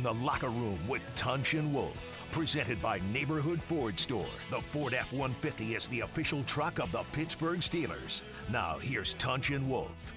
in the locker room with Tunch and Wolf. Presented by Neighborhood Ford Store. The Ford F 150 is the official truck of the Pittsburgh Steelers. Now, here's Tunch and Wolf.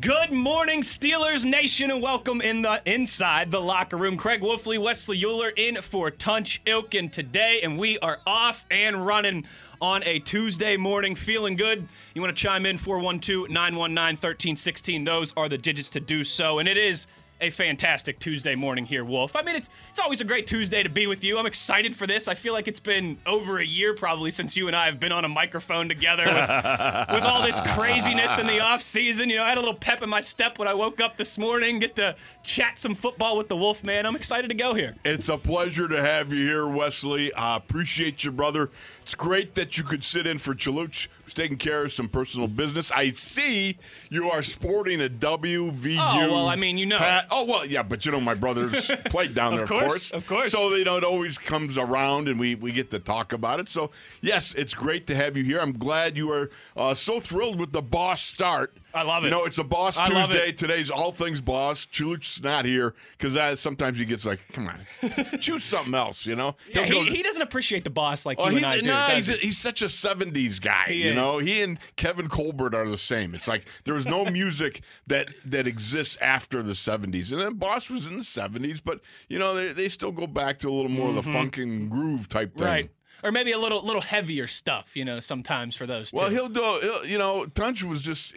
Good morning, Steelers Nation, and welcome in the inside the locker room. Craig Wolfley, Wesley Euler in for Tunch Ilkin today, and we are off and running on a Tuesday morning. Feeling good? You want to chime in 412 919 1316. Those are the digits to do so, and it is a fantastic Tuesday morning here, Wolf. I mean, it's it's always a great Tuesday to be with you. I'm excited for this. I feel like it's been over a year probably since you and I have been on a microphone together with, with all this craziness in the off season. You know, I had a little pep in my step when I woke up this morning, get to chat some football with the Wolf man. I'm excited to go here. It's a pleasure to have you here, Wesley. I appreciate you, brother. It's great that you could sit in for Chaluch, who's taking care of some personal business. I see you are sporting a WVU. Oh, well, I mean, you know. hat. Oh, well, yeah, but you know, my brother's played down there, Of course. of course. So, you know, it always comes around and we, we get to talk about it. So, yes, it's great to have you here. I'm glad you are uh, so thrilled with the boss start. I love it. You know, it's a boss I Tuesday. Today's all things boss. Chaluch's not here because sometimes he gets like, come on, choose something else, you know? Yeah, He'll he, doesn't appreciate the boss like Oh, you he, and I nah, does he's, a, he's such a 70s guy, He you is. know? He and Kevin Colbert are the same. It's like there was no music that that exists after the 70s. And then Boss was in the 70s, but, you know, they, they still go back to a little more of the funk and groove type thing. Mm-hmm. Right. Or maybe a little little heavier stuff, you know, sometimes for those Well, two. he'll do, he'll, you know, Tunch was just,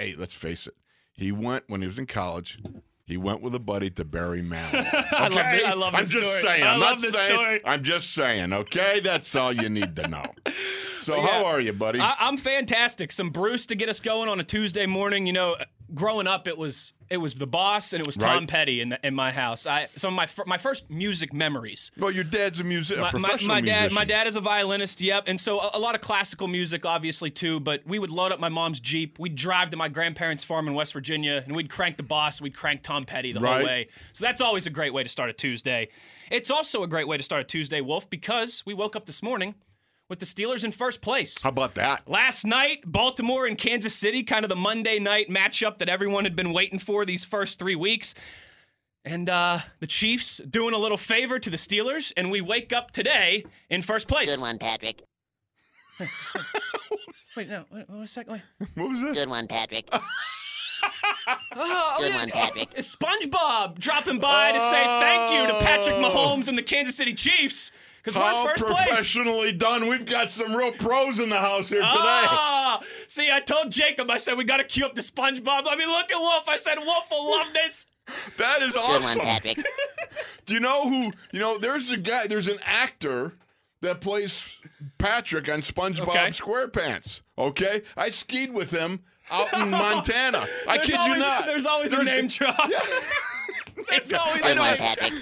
hey, let's face it. He went, when he was in college, he went with a buddy to Barry Manilow. I love Okay? it. I love I'm just story. saying. I I'm love not saying. story. I'm just saying. Okay, that's all you need to know. So, yeah. how are you, buddy? I, I'm fantastic. Some Bruce to get us going on a Tuesday morning. You know, growing up, it was it was the boss and it was Tom Right. Petty in the, in my house. I some of my fir- my first music memories. well, your dad's a music, My, my, my dad, musician. my dad is a violinist. Yep, and so a, a lot of classical music, obviously too. But we would load up my mom's jeep. We'd drive to my grandparents' farm in West Virginia, and we'd crank the boss. We'd crank Tom Petty the whole way. So that's always a great way to start a Tuesday. It's also a great way to start a Tuesday, Wolf, because we woke up this morning with the Steelers in first place. How about that? Last night, Baltimore and Kansas City, kind of the Monday night matchup that everyone had been waiting for these first three weeks. And uh, the Chiefs doing a little favor to the Steelers, and we wake up today in first place. Good one, Patrick. Wait, no, wait, wait a second. Wait. What was that? Good one, Patrick. Oh, Good yeah, one, Patrick. it's SpongeBob dropping by to say thank you to Patrick Mahomes and the Kansas City Chiefs because we're How in first place. professionally done. We've got some real pros in the house here today. Ah, see, I told Jacob, I said we got to cue up the SpongeBob. I mean, look at Wolf. I said Wolf will love this. That is Good awesome. one, Patrick. Do you know who? You know, there's a guy. There's an actor that plays Patrick on SpongeBob Okay. SquarePants. Okay, I skied with him out in Montana. I kid always, you not. There's always There's- a name drop. There's always a Good one, Patrick.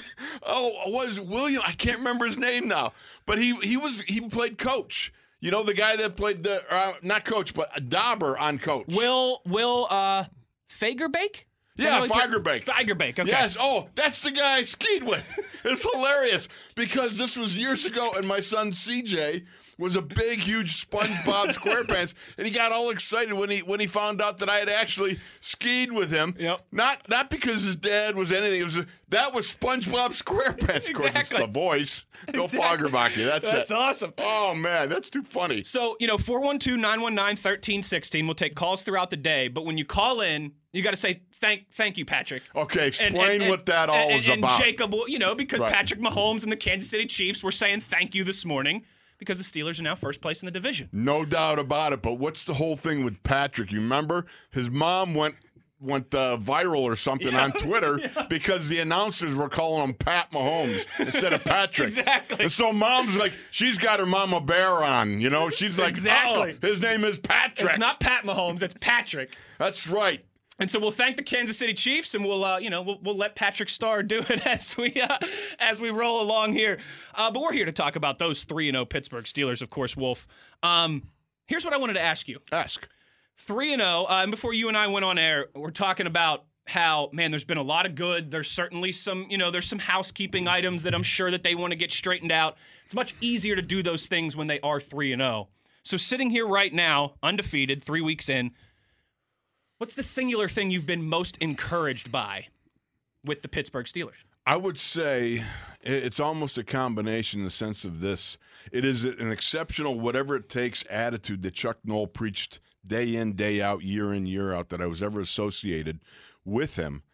Oh, was William? I can't remember his name now, but he he was he played Coach. You know the guy that played the uh, not Coach, but a Dauber on Coach. Will Will uh Fagerbakke? Yeah, how he- Fagerbakke. Fagerbakke. Okay. Yes. Oh, that's the guy I skied with. It's hilarious because this was years ago, and my son CJ was a big, huge SpongeBob SquarePants, and he got all excited when he when he found out that I had actually skied with him. Yep. Not not because his dad was anything. It was that was SpongeBob SquarePants. Of course, it's the voice. Go Exactly. Fagerbakke. That's, That's it. That's awesome. Oh man, that's too funny. So, you know, 412 919 1316. We'll take calls throughout the day, but when you call in, you got to say thank thank you, Patrick. Okay, And- explain and- what that all and, is about. And Jacob, will, you know, because Right. Patrick Mahomes and the Kansas City Chiefs were saying thank you this morning because the Steelers are now first place in the division. No doubt about it. But what's the whole thing with Patrick? You remember his mom went went uh, viral or something on Twitter because the announcers were calling him Pat Mahomes instead of Patrick. Exactly. And so mom's like, she's got her mama bear on. You know, she's like, Exactly. oh, his name is Patrick. It's not Pat Mahomes, it's Patrick. That's right. And so we'll thank the Kansas City Chiefs, and we'll, uh, you know, we'll, we'll let Patrick Star do it as we uh, as we roll along here. Uh, but we're here to talk about those three and zero Pittsburgh Steelers, of course. Wolf. Um, here's what I wanted to ask you: Ask. three and zero. Uh, and before you and I went on air, we're talking about how man, there's been a lot of good. There's certainly some, you know, there's some housekeeping items that I'm sure that they want to get straightened out. It's much easier to do those things when they are three and zero. So sitting here right now, undefeated, three weeks in. What's the singular thing you've been most encouraged by with the Pittsburgh Steelers? I would say it's almost a combination in the sense of this. It is an exceptional, whatever it takes attitude that Chuck Noll preached day in, day out, year in, year out that I was ever associated with him.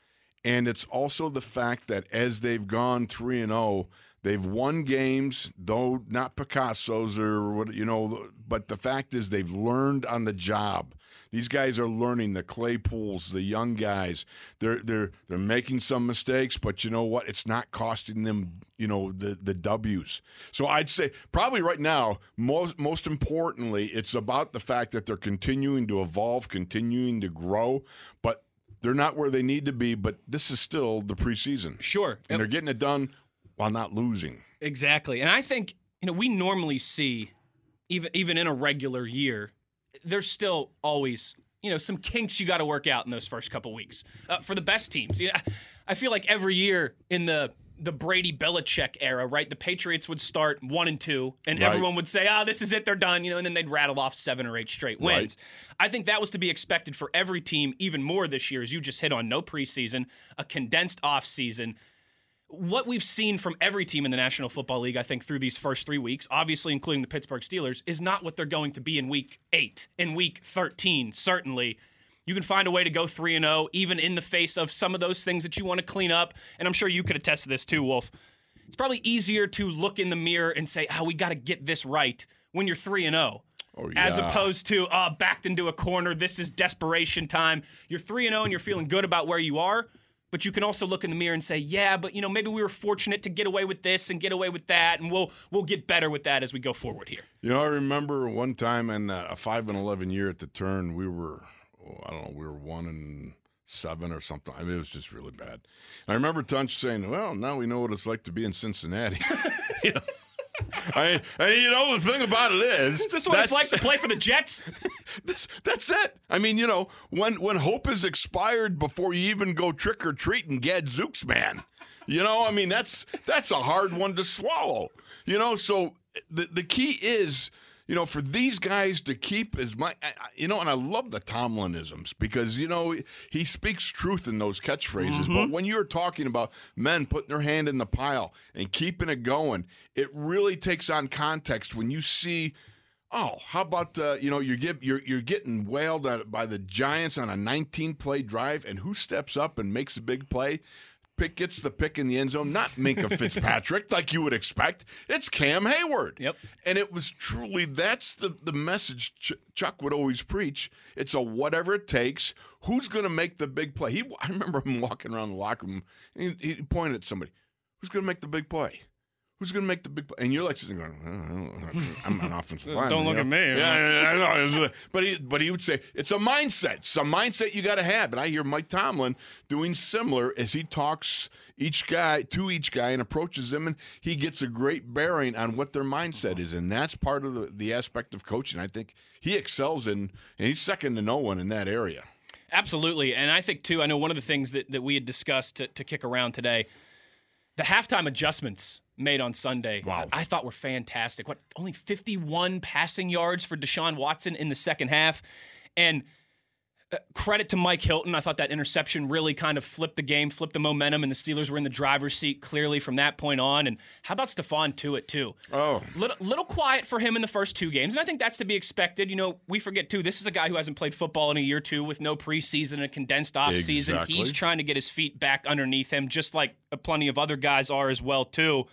And it's also the fact that as they've gone 3 and 0, they've won games, though not Picasso's or what, you know, but the fact is they've learned on the job. These guys are learning the Claypools, the young guys. They're they're they're making some mistakes, but you know what? It's not costing them, you know, the the W's. So I'd say probably right now, most most importantly, it's about the fact that they're continuing to evolve, continuing to grow, but they're not where they need to be, but this is still the preseason. Sure. And they're getting it done while not losing. Exactly. And I think, you know, we normally see even even in a regular year, there's still always you know some kinks you got to work out in those first couple weeks uh, for the best teams. You know, I feel like every year in the the Brady Belichick era, right? The Patriots would start one and two, and right. everyone would say, "Ah, oh, this is it, they're done," you know, and then they'd rattle off seven or eight straight wins. Right. I think that was to be expected for every team, even more this year, as you just hit on. No preseason, a condensed off season what we've seen from every team in the National Football League, I think, through these first three weeks, obviously including the Pittsburgh Steelers, is not what they're going to be in week eight, in week 13, certainly. You can find a way to go 3 and 0, even in the face of some of those things that you want to clean up. And I'm sure you could attest to this too, Wolf. It's probably easier to look in the mirror and say, oh, we got to get this right when you're 3 and 0. Oh, yeah. As opposed to uh, backed into a corner. This is desperation time. You're 3 and 0 and you're feeling good about where you are but you can also look in the mirror and say, yeah, but you know, maybe we were fortunate to get away with this and get away with that, and we'll we'll get better with that as we go forward here. You know, I remember one time in uh, a five and eleven year at the turn, we were, oh, I don't know, we were one and seven or something. I mean, it was just really bad. I remember Tunch saying, "Well, now we know what it's like to be in Cincinnati." you know? I, and you know the thing about it is, is this what it's like to play for the Jets? this, that's it. I mean, you know, when when hope is expired before you even go trick or treating, Gadzooks, man. You know, I mean that's that's a hard one to swallow. You know, so the the key is you know, for these guys to keep as much, you know, and I love the Tomlinisms because, you know, he speaks truth in those catchphrases. Mm-hmm. But when you're talking about men putting their hand in the pile and keeping it going, it really takes on context when you see. Oh, how about uh, you know you get you're you're getting wailed by the Giants on a 19 play drive, and who steps up and makes a big play? Pick gets the pick in the end zone, not Minkah Fitzpatrick like you would expect. It's Cam Heyward. Yep. And it was truly that's the the message Ch- Chuck would always preach. It's a whatever it takes. Who's going to make the big play? He I remember him walking around the locker room. he, he pointed at somebody. Who's going to make the big play? Who's going to make the big play? And you're like sitting going, I'm an offensive lineman. Don't look know? at me. Yeah, I know. Uh, but he, but he would say it's a mindset. It's a mindset you got to have. And I hear Mike Tomlin doing similar as he talks each guy to each guy and approaches them, and he gets a great bearing on what their mindset is. And that's part of the, the aspect of coaching. I think he excels in, and he's second to no one in that area. Absolutely. And I think, too, I know one of the things that, that we had discussed to, to kick around today – the halftime adjustments made on Sunday, wow. I thought were fantastic. What only 51 passing yards for Deshaun Watson in the second half, and credit to Mike Hilton. I thought that interception really kind of flipped the game, flipped the momentum, and the Steelers were in the driver's seat clearly from that point on. And how about Stephon Tuitt too? Oh, little little quiet for him in the first two games, and I think that's to be expected. You know, we forget too. This is a guy who hasn't played football in a year or two with no preseason and a condensed off season. Exactly. He's trying to get his feet back underneath him, just like plenty of other guys are as well too.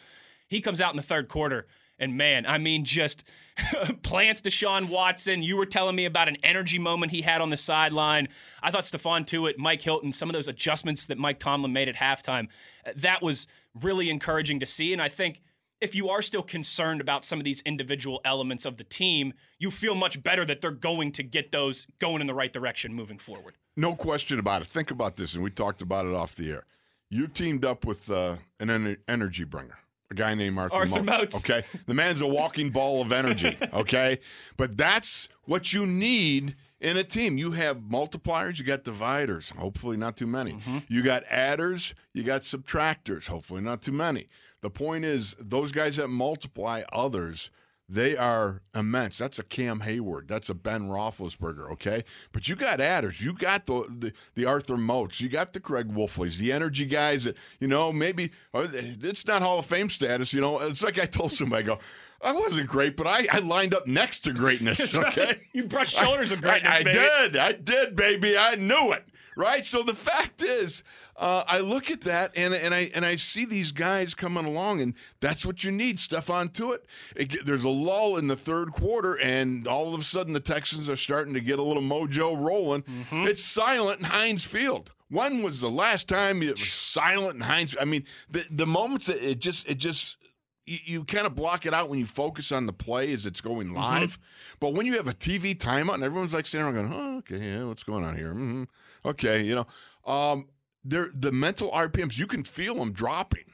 He comes out in the third quarter, and man, I mean, just plants Deshaun Watson. You were telling me about an energy moment he had on the sideline. I thought Stephon Tuitt, Mike Hilton, some of those adjustments that Mike Tomlin made at halftime, that was really encouraging to see. And I think if you are still concerned about some of these individual elements of the team, you feel much better that they're going to get those going in the right direction moving forward. No question about it. Think about this, and we talked about it off the air. You teamed up with uh, an energy bringer a guy named Arthur, Arthur Moats. Okay, the man's a walking ball of energy. Okay, but that's what you need in a team. You have multipliers, you got dividers. Hopefully, not too many. Mm-hmm. You got adders, you got subtractors. Hopefully, not too many. The point is, those guys that multiply others. They are immense. That's a Cam Heyward. That's a Ben Roethlisberger. Okay, but you got adders. You got the the, the Arthur Moats. You got the Craig Wolfleys, the energy guys. That you know maybe uh, it's not Hall of Fame status. You know, it's like I told somebody, I go. I wasn't great, but I, I lined up next to greatness. Okay, you brushed shoulders I, of greatness. I, I baby. did. I did, baby. I knew it. Right. So the fact is, uh, I look at that and and I and I see these guys coming along, and that's what you need. Stephon Tuitt. It, there's a lull in the third quarter, and all of a sudden the Texans are starting to get a little mojo rolling. It's silent in Heinz Field. When was the last time it was silent in Heinz? I mean, the the moments that it just it just you, you kind of block it out when you focus on the play as it's going live. But when you have a TV timeout and everyone's like standing around going, oh, okay, yeah, what's going on here? hmm Okay, you know, um, they're, the mental RPMs, you can feel them dropping.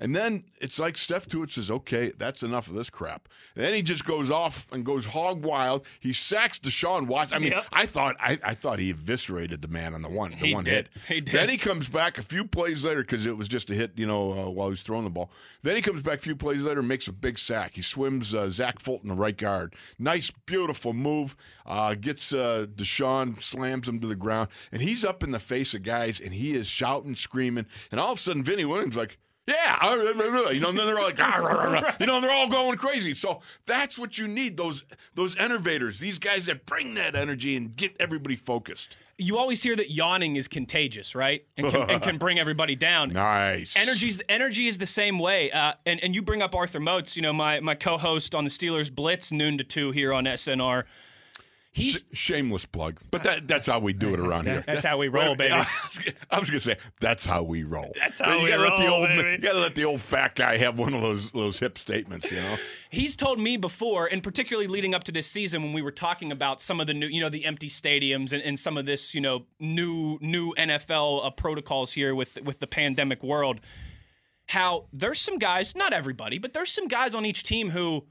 And then it's like Steph Tuitt says, okay, that's enough of this crap. And then he just goes off and goes hog wild. He sacks Deshaun Watson. I mean, Yep. I thought I, I thought he eviscerated the man on the one the He one did. hit. He did. Then he comes back a few plays later because it was just a hit, you know, uh, while he's throwing the ball. Then he comes back a few plays later, and makes a big sack. He swims uh, Zach Fulton, the right guard. Nice, beautiful move. Uh, gets uh, Deshaun, slams him to the ground, and he's up in the face of guys, and he is shouting, screaming, and all of a sudden, Vinny Williams like. Yeah, you know, and then they're all like, "Ah, rah, rah, rah," you know, and they're all going crazy. So that's what you need those those innovators, these guys that bring that energy and get everybody focused. You always hear that yawning is contagious, right? And can, and can bring everybody down. Nice Energy's energy is the same way, uh, and and you bring up Arthur Moats, you know my my co-host on the Steelers Blitz noon to two here on SNR. He's Sh- shameless plug, but that, that's how we do it around here. that's how we roll, baby. I was, gonna say that's how we roll. That's how you we gotta let the old, baby. You gotta let the old fat guy have one of those those hip statements, you know. he's told me before, and particularly leading up to this season when we were talking about some of the new, you know, the empty stadiums and, and some of this, you know, new new NFL uh, protocols here with with the pandemic world. How there's some guys, not everybody, but there's some guys on each team who,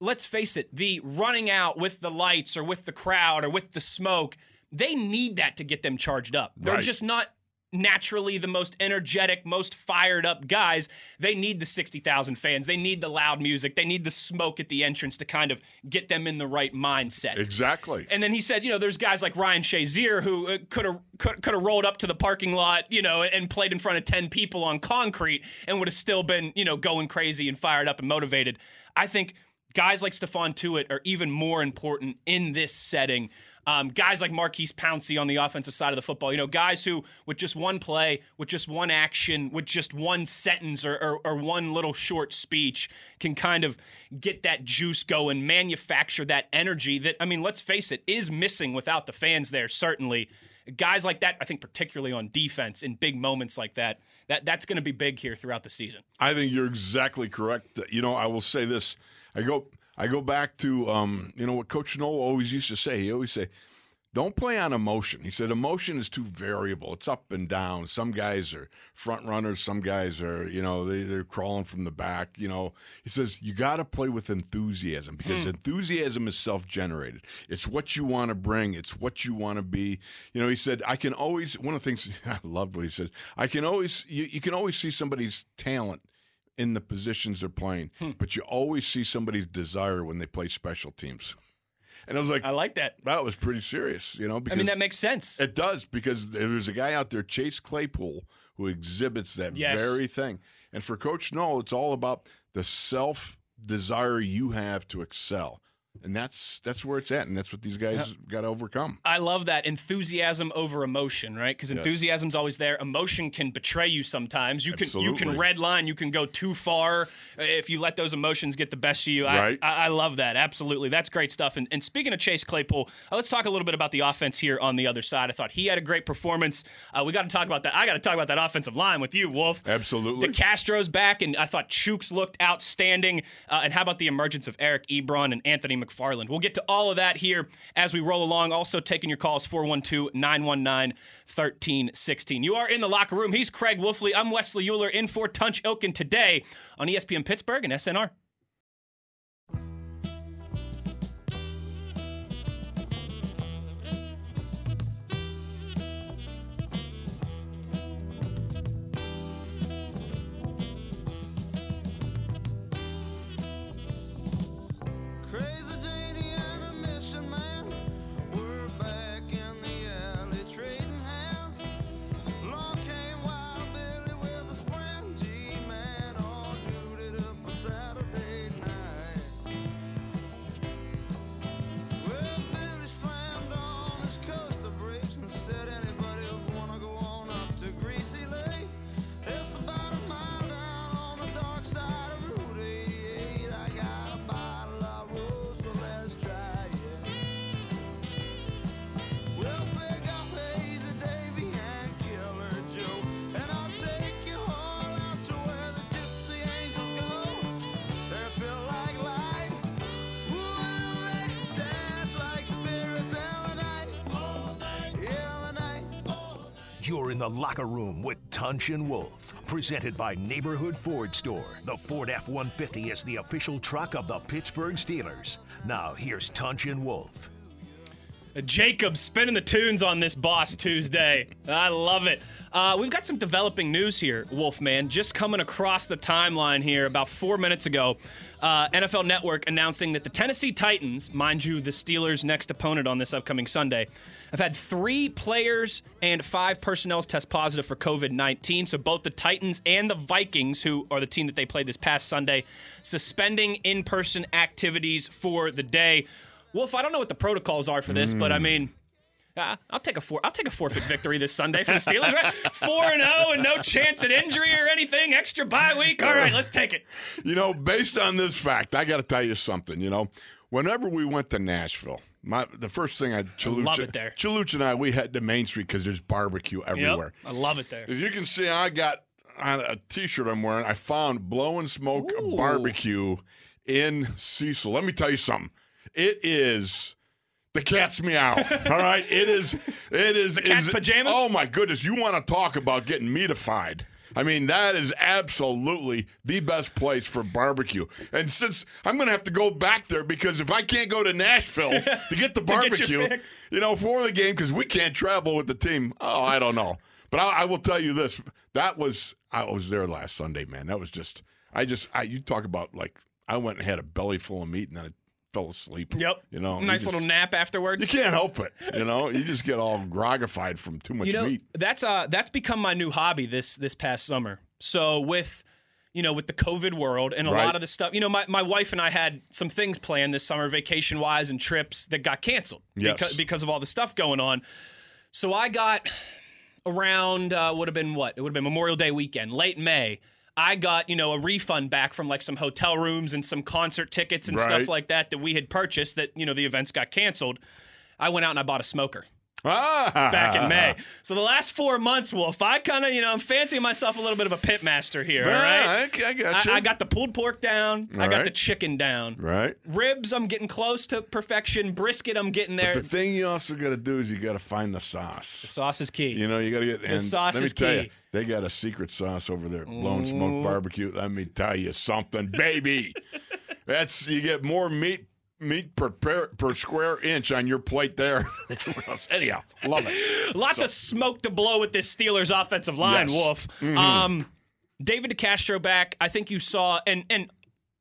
let's face it, the running out with the lights or with the crowd or with the smoke, they need that to get them charged up. They're Right. just not naturally the most energetic, most fired up guys. They need the 60,000 fans. They need the loud music. They need the smoke at the entrance to kind of get them in the right mindset. Exactly. And then he said, you know, there's guys like Ryan Shazier who could have could have rolled up to the parking lot, you know, and played in front of 10 people on concrete and would have still been, you know, going crazy and fired up and motivated. I think guys like Stephon Tuitt are even more important in this setting. Um, guys like Maurkice Pouncey on the offensive side of the football, you know, guys who with just one play, with just one action, with just one sentence or, or, or one little short speech can kind of get that juice going, manufacture that energy that, I mean, let's face it, is missing without the fans there, certainly. Guys like that, I think, particularly on defense in big moments like that, that that's going to be big here throughout the season. I think you're exactly correct. You know, I will say this. I go I go back to um, you know what Coach Noll always used to say. He always say, "Don't play on emotion." He said, "Emotion is too variable. It's up and down. Some guys are front runners. Some guys are you know they, they're crawling from the back. You know." He says you got to play with enthusiasm because enthusiasm is self-generated. It's what you want to bring. It's what you want to be. You know, he said, "I can always." One of the things I loved what he said. I can always you, you can always see somebody's talent in the positions they're playing, Hmm. but you always see somebody's desire when they play special teams. And I was like, I like that. that was pretty serious, you know, I mean, that makes sense. it does because there's a guy out there, Chase Claypool, who exhibits that Yes. very thing. And for Coach Noll, it's all about the self desire you have to excel. And that's that's where it's at, and that's what these guys got to overcome. I love that enthusiasm over emotion, right? Because enthusiasm's always there. Emotion can betray you sometimes. You can you can red line. You can go too far uh, if you let those emotions get the best of you. I, Right. I, I love that. Absolutely, that's great stuff. And, and speaking of Chase Claypool, uh, let's talk a little bit about the offense here on the other side. I thought he had a great performance. Uh, we got to talk about that. I got to talk about that offensive line with you, Wolf. Absolutely. DeCastro's back, and I thought Chuks looked outstanding. Uh, and how about the emergence of Eric Ebron and Anthony McFarland? We'll get to all of that here as we roll along. Also, taking your calls 412 919 1316. You are in the locker room. He's Craig Wolfley. I'm Wesley Euler in for Tunch Ilkin today on ESPN Pittsburgh and SNR. The locker room with Tunch and Wolf, presented by Neighborhood Ford Store. The Ford F 150 is the official truck of the Pittsburgh Steelers. Now, here's Tunch and Wolf. Jacob spinning the tunes on this Boss Tuesday. I love it. Uh, we've got some developing news here, Wolfman. Just coming across the timeline here about four minutes ago. Uh, NFL Network announcing that the Tennessee Titans, mind you, the Steelers' next opponent on this upcoming Sunday, have had three players and five personnel test positive for COVID 19. So both the Titans and the Vikings, who are the team that they played this past Sunday, suspending in person activities for the day. Wolf, I don't know what the protocols are for this, but I mean, uh, I'll take a four. I'll take a forfeit victory this Sunday for the Steelers. Right? Four and zero, and no chance at injury or anything. Extra bye week. All right, let's take it. You know, based on this fact, I got to tell you something. You know, whenever we went to Nashville, my the first thing I Chalucha, love it there. Chalucha and I we head to Main Street because there's barbecue everywhere. Yep, I love it there. As you can see, I got on a T-shirt I'm wearing. I found Blow and Smoke Ooh. Barbecue in Cecil. Let me tell you something. It is the cat's meow. All right, it is. It is. The cat's is- pajamas? Oh my goodness! You want to talk about getting meatified? I mean, that is absolutely the best place for barbecue. And since I'm going to have to go back there because if I can't go to Nashville to get the barbecue, fix. you know, for the game because we can't travel with the team. Oh, I don't know. But I, I will tell you this: that was I was there last Sunday, man. That was just I just I you talk about like I went and had a belly full of meat and then I fell asleep. Yep. You know, you nice just- little nap afterwards. You can't help it. You know, you just get all grogified from too much You know, meat. that's uh that's become my new hobby this this past summer. So with you know, with the COVID world and a Right. lot of the stuff, you know, my, my wife and I had some things planned this summer, vacation wise and trips that got canceled Yes. because because of all the stuff going on. So I got around uh, would have been what? It would have been Memorial Day weekend, late May. I got, you know, a refund back from like some hotel rooms and some concert tickets and Right. stuff like that that we had purchased that, you know, the events got canceled. I went out and I bought a smoker Ah, back in May. So the last four months, Wolf, I kind of, you know, I'm fancying myself a little bit of a pit master here. All right. I, I got you. I, I got the pulled pork down. I All got right. the chicken down. right. Ribs, I'm getting close to perfection. Brisket, I'm getting there. The thing you also got to do is you got to find the sauce. Sauce is key. You know, you got to get. the sauce let me is tell key. you, they got a secret sauce over there, blown smoke barbecue. Let me tell you something, baby. That's you get more meat meat per per, per square inch on your plate there. than anywhere else. Anyhow, love it. Lots of smoke to blow with this Steelers offensive line, Yes. Wolf. Mm-hmm. Um, David DeCastro back. I think you saw, and and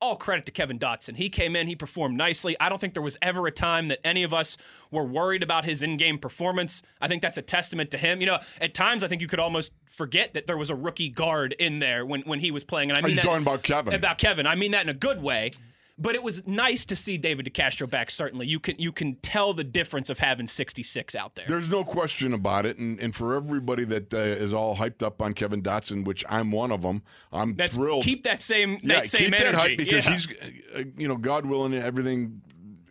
all credit to Kevin Dotson. He came in, he performed nicely. I don't think there was ever a time that any of us were worried about his in-game performance. I think that's a testament to him. You know, at times I think you could almost forget that there was a rookie guard in there when when he was playing. And I Are mean you that, talking about Kevin? about Kevin. I mean that in a good way. But it was nice to see David DeCastro back. Certainly, you can you can tell the difference of having 66 out there. There's no question about it, and, and for everybody that uh, is all hyped up on Kevin Dotson, which I'm one of them, I'm That's thrilled. keep that same that yeah, same keep energy that hype because Yeah. he's, uh, you know, God willing, everything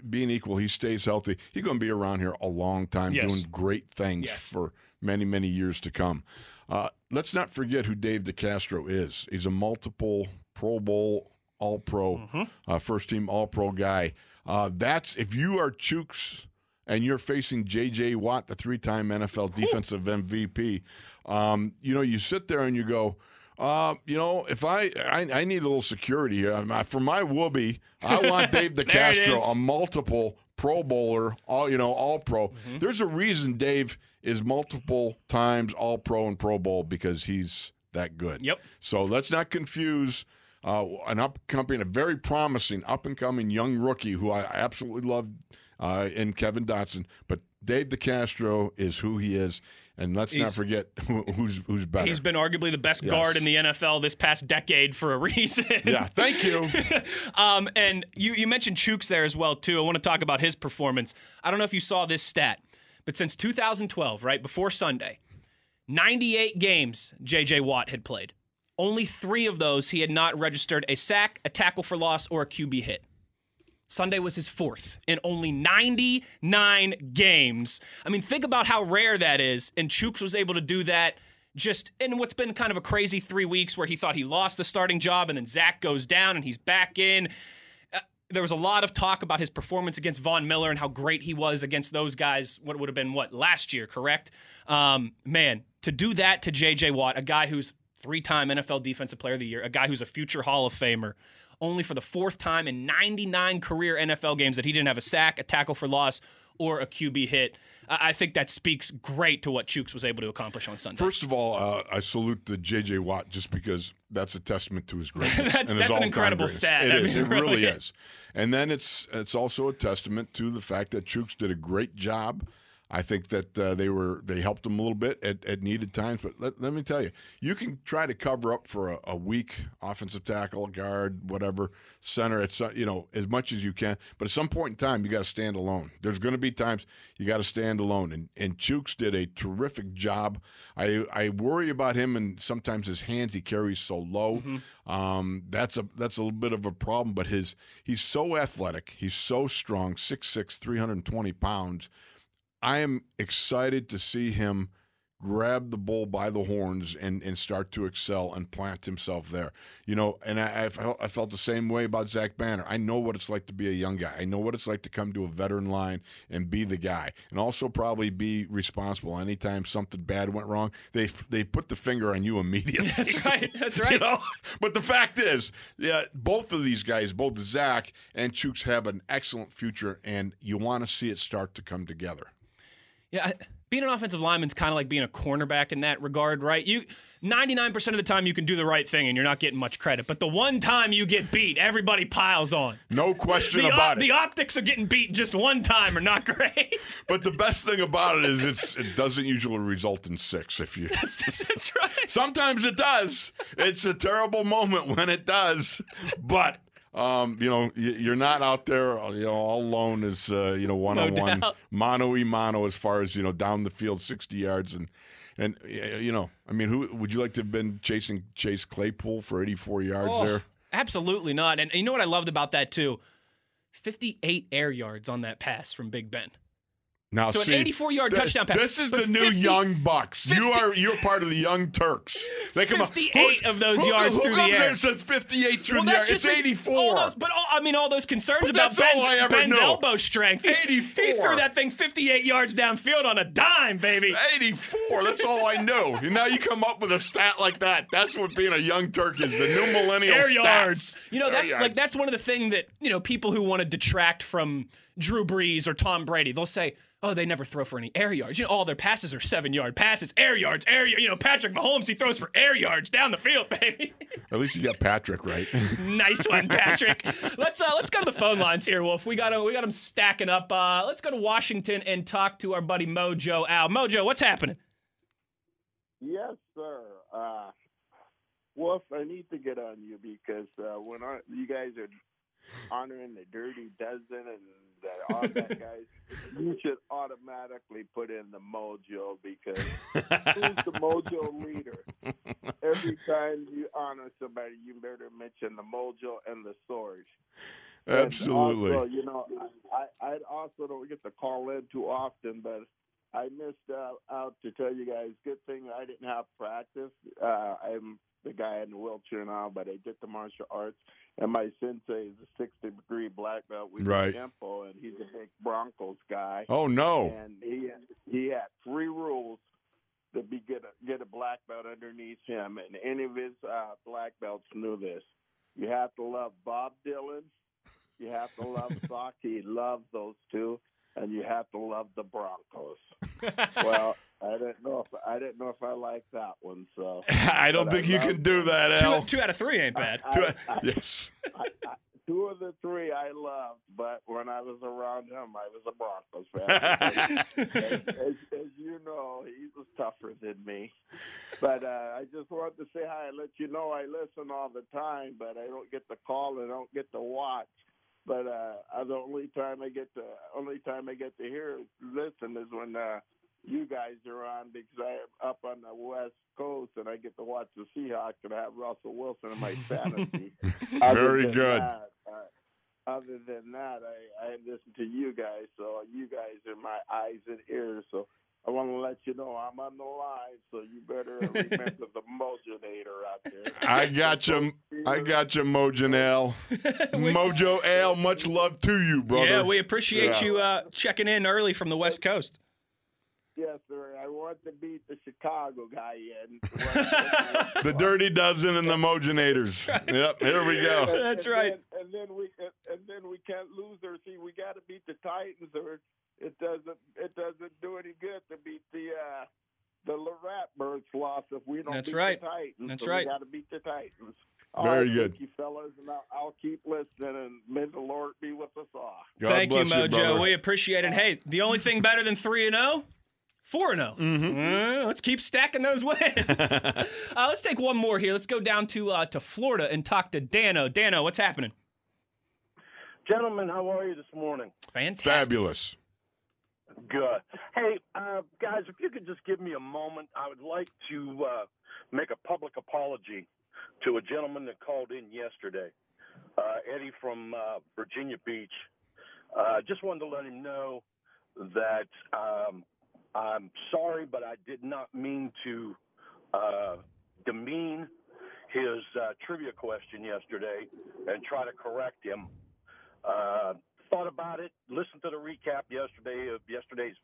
being equal, he stays healthy. He's going to be around here a long time, Yes. doing great things Yes. for many, many years to come. Uh, let's not forget who Dave DeCastro is. He's a multiple Pro Bowl All Pro, Mm-hmm. uh, first team All Pro guy. Uh, that's if you are Chuks and you're facing J.J. Watt, the three-time NFL Defensive MVP. Um, you know, you sit there and you go. Uh, you know, if I, I I need a little security here for my whoopee, I want Dave DeCastro, a multiple Pro Bowler, all you know, All Pro. Mm-hmm. There's a reason Dave is multiple times All Pro and Pro Bowl because he's that good. Yep. So let's not confuse uh, an up coming, a very promising up and coming young rookie who I absolutely love uh, in Kevin Dotson, but Dave DeCastro is who he is, and let's not forget who, who's who's better. He's been arguably the best Yes. guard in the NFL this past decade for a reason. yeah, thank you. Um, and you, you mentioned Chuks there as well too. I want to talk about his performance. I don't know if you saw this stat, but since 2012, right before Sunday, 98 games JJ Watt had played. Only three of those he had not registered a sack, a tackle for loss, or a QB hit. Sunday was his fourth in only 99 games. I mean, think about how rare that is. And Chuks was able to do that just in what's been kind of a crazy three weeks where he thought he lost the starting job and then Zach goes down and he's back in. Uh, there was a lot of talk about his performance against Von Miller and how great he was against those guys. What would have been what last year, correct? Um, man, to do that to J.J. Watt, a guy who's three-time NFL Defensive Player of the Year, a guy who's a future Hall of Famer, only for the fourth time in 99 career NFL games that he didn't have a sack, a tackle for loss, or a QB hit. I I think that speaks great to what Chuks was able to accomplish on Sunday. First of all, uh, I salute the J.J. Watt just because that's a testament to his greatness. That's- and that's an incredible greatness. stat. It I is. mean, It really really is. And then it's it's also a testament to the fact that Chuks did a great job. I think that uh, they were they helped him a little bit at, at needed times. But let, let me tell you, you can try to cover up for a, a weak offensive tackle, guard, whatever, center. It's uh, you know as much as you can. But at some point in time, you got to stand alone. There's going to be times you got to stand alone. And and Chuks did a terrific job. I I worry about him and sometimes his hands he carries so low. Um, that's a that's a little bit of a problem. But his he's so athletic. He's so strong. 6'6", 320 pounds. I am excited to see him grab the bull by the horns and, and start to excel and plant himself there. You know, and I, I, felt, I felt the same way about Zach Banner. I know what it's like to be a young guy. I know what it's like to come to a veteran line and be the guy, and also probably be responsible. Anytime something bad went wrong, they they put the finger on you immediately. That's right. That's You right. know? But the fact is, yeah, both of these guys, both Zach and Chuks, have an excellent future, and you want to see it start to come together. Yeah, being an offensive lineman is kind of like being a cornerback in that regard, right? You 99% of the time you can do the right thing and you're not getting much credit. But the one time you get beat, everybody piles on. No question The, op- about the optics of getting beat just one time are not great. But the best thing about it is it's it doesn't usually result in six. If you That's right. sometimes it does. It's a terrible moment when it does, but. Um, you know, you're not out there, you know, all alone as uh, you know, one on one, mano y mano, as far as you know, down the field, sixty yards, and and you know, I mean, who would you like to have been chasing Chase Claypool for eighty four yards Oh, there? Absolutely not. And you know what I loved about that too? 58 air yards on that pass from Big Ben. Now, So an 84-yard th- touchdown pass. This is the new young bucks. you are you're part of the young Turks. They come up. 58 who's- of those who, yards who through the comes air. there and says 58 through Well, the air? It's just makes- 84. All those, but all, I mean, all those concerns But about Ben's, Ben's elbow strength. He, He threw that thing 58 yards downfield on a dime, baby. 84. That's all I know. And now you come up with a stat like that. That's what being a young Turk is. The new millennial Air stats. yards. You know, Air that's like that's one of the things that you know people who want to detract from Drew Brees or Tom Brady. They'll say, "Oh, they never throw for any air yards." You know, all their passes are seven-yard passes, air yards, air. y- You know, Patrick Mahomes he throws for air yards down the field, baby. At least you got Patrick right. nice one, Patrick. let's uh, let's go to the phone lines here, Wolf. We got got 'em- we got them stacking up. Uh, let's go to Washington and talk to our buddy Mojo Al. Mojo, what's happening? Yes, sir. Uh, Wolf, I need to get on you because uh, when I, you guys are honoring the Dirty Dozen and the, all that guys, you should automatically put in the Mojo because who's the Mojo leader? Every time you honor somebody, you better mention the Mojo and the Sword. And Absolutely. Also, you know, I, I also don't get to call in too often, but I missed uh, out to tell you guys. Good thing I didn't have practice. Uh, I'm the guy in the wheelchair now, but I did the martial arts, and my sensei is a 60 degree black belt with Right. tempo, and he's a big Broncos guy. oh, no. And he he had three rules to be get a get a black belt underneath him, and any of his uh, black belts knew this. You have to love Bob Dylan, you have to love Sock. He loves those two, and you have to love the Broncos. well, I didn't know if I didn't know if I liked that one, so. I don't but I think you can do that, Two, Al. two out of three ain't bad. I- Do- I- yes. I, I, two of the three I loved, but when I was around him, I was a Broncos fan. as, as, as you know, he was tougher than me. But uh, I just wanted to say hi and let you know I listen all the time, but I don't get to call and I don't get to watch. But uh, the only time I get to only time I get to hear listen is when uh, you guys are on because I'm up on the West Coast and I get to watch the Seahawks and I have Russell Wilson in my fantasy. Very good. that, uh, other than that, I, I listen to you guys, so you guys are my eyes and ears. So I want to let you know I'm on the line, so you better remember the Mojonator out there. I got you. I got you, Mojo Al. Mojo Al, much love to you, brother. Yeah, we appreciate Yeah. you uh, checking in early from the West Coast. Yes, sir. I want to beat the Chicago guy in. The Dirty Dozen and the Mojonators. Yep, here we go. That's and right. Then, and then we and, and then we can't lose or see we got to beat the Titans or it doesn't it doesn't do any good to beat the uh the Ratbirds loss if we don't That's beat right. the Titans. That's so right. We got to beat the Titans. All Very right, good. Thank you, fellas, and I'll, I'll keep listening. And may the Lord be with us all. God Thank you, bless Mojo. brother. we appreciate it. Hey, the only thing better than 3 and 0? 4 and 0. Uh, let's keep stacking those wins. uh, let's take one more here. Let's go down to uh, to Florida and talk to Dano. Dano, what's happening? Gentlemen, how are you this morning? Fantastic. Fabulous. Good. Hey, uh, guys, if you could just give me a moment, I would like to uh, make a public apology to a gentleman that called in yesterday, uh, Eddie from uh, Virginia Beach. Uh, just wanted to let him know that um, I'm sorry, but I did not mean to uh, demean his uh, trivia question yesterday and try to correct him. Uh, thought about it, listened to the recap yesterday of yesterday's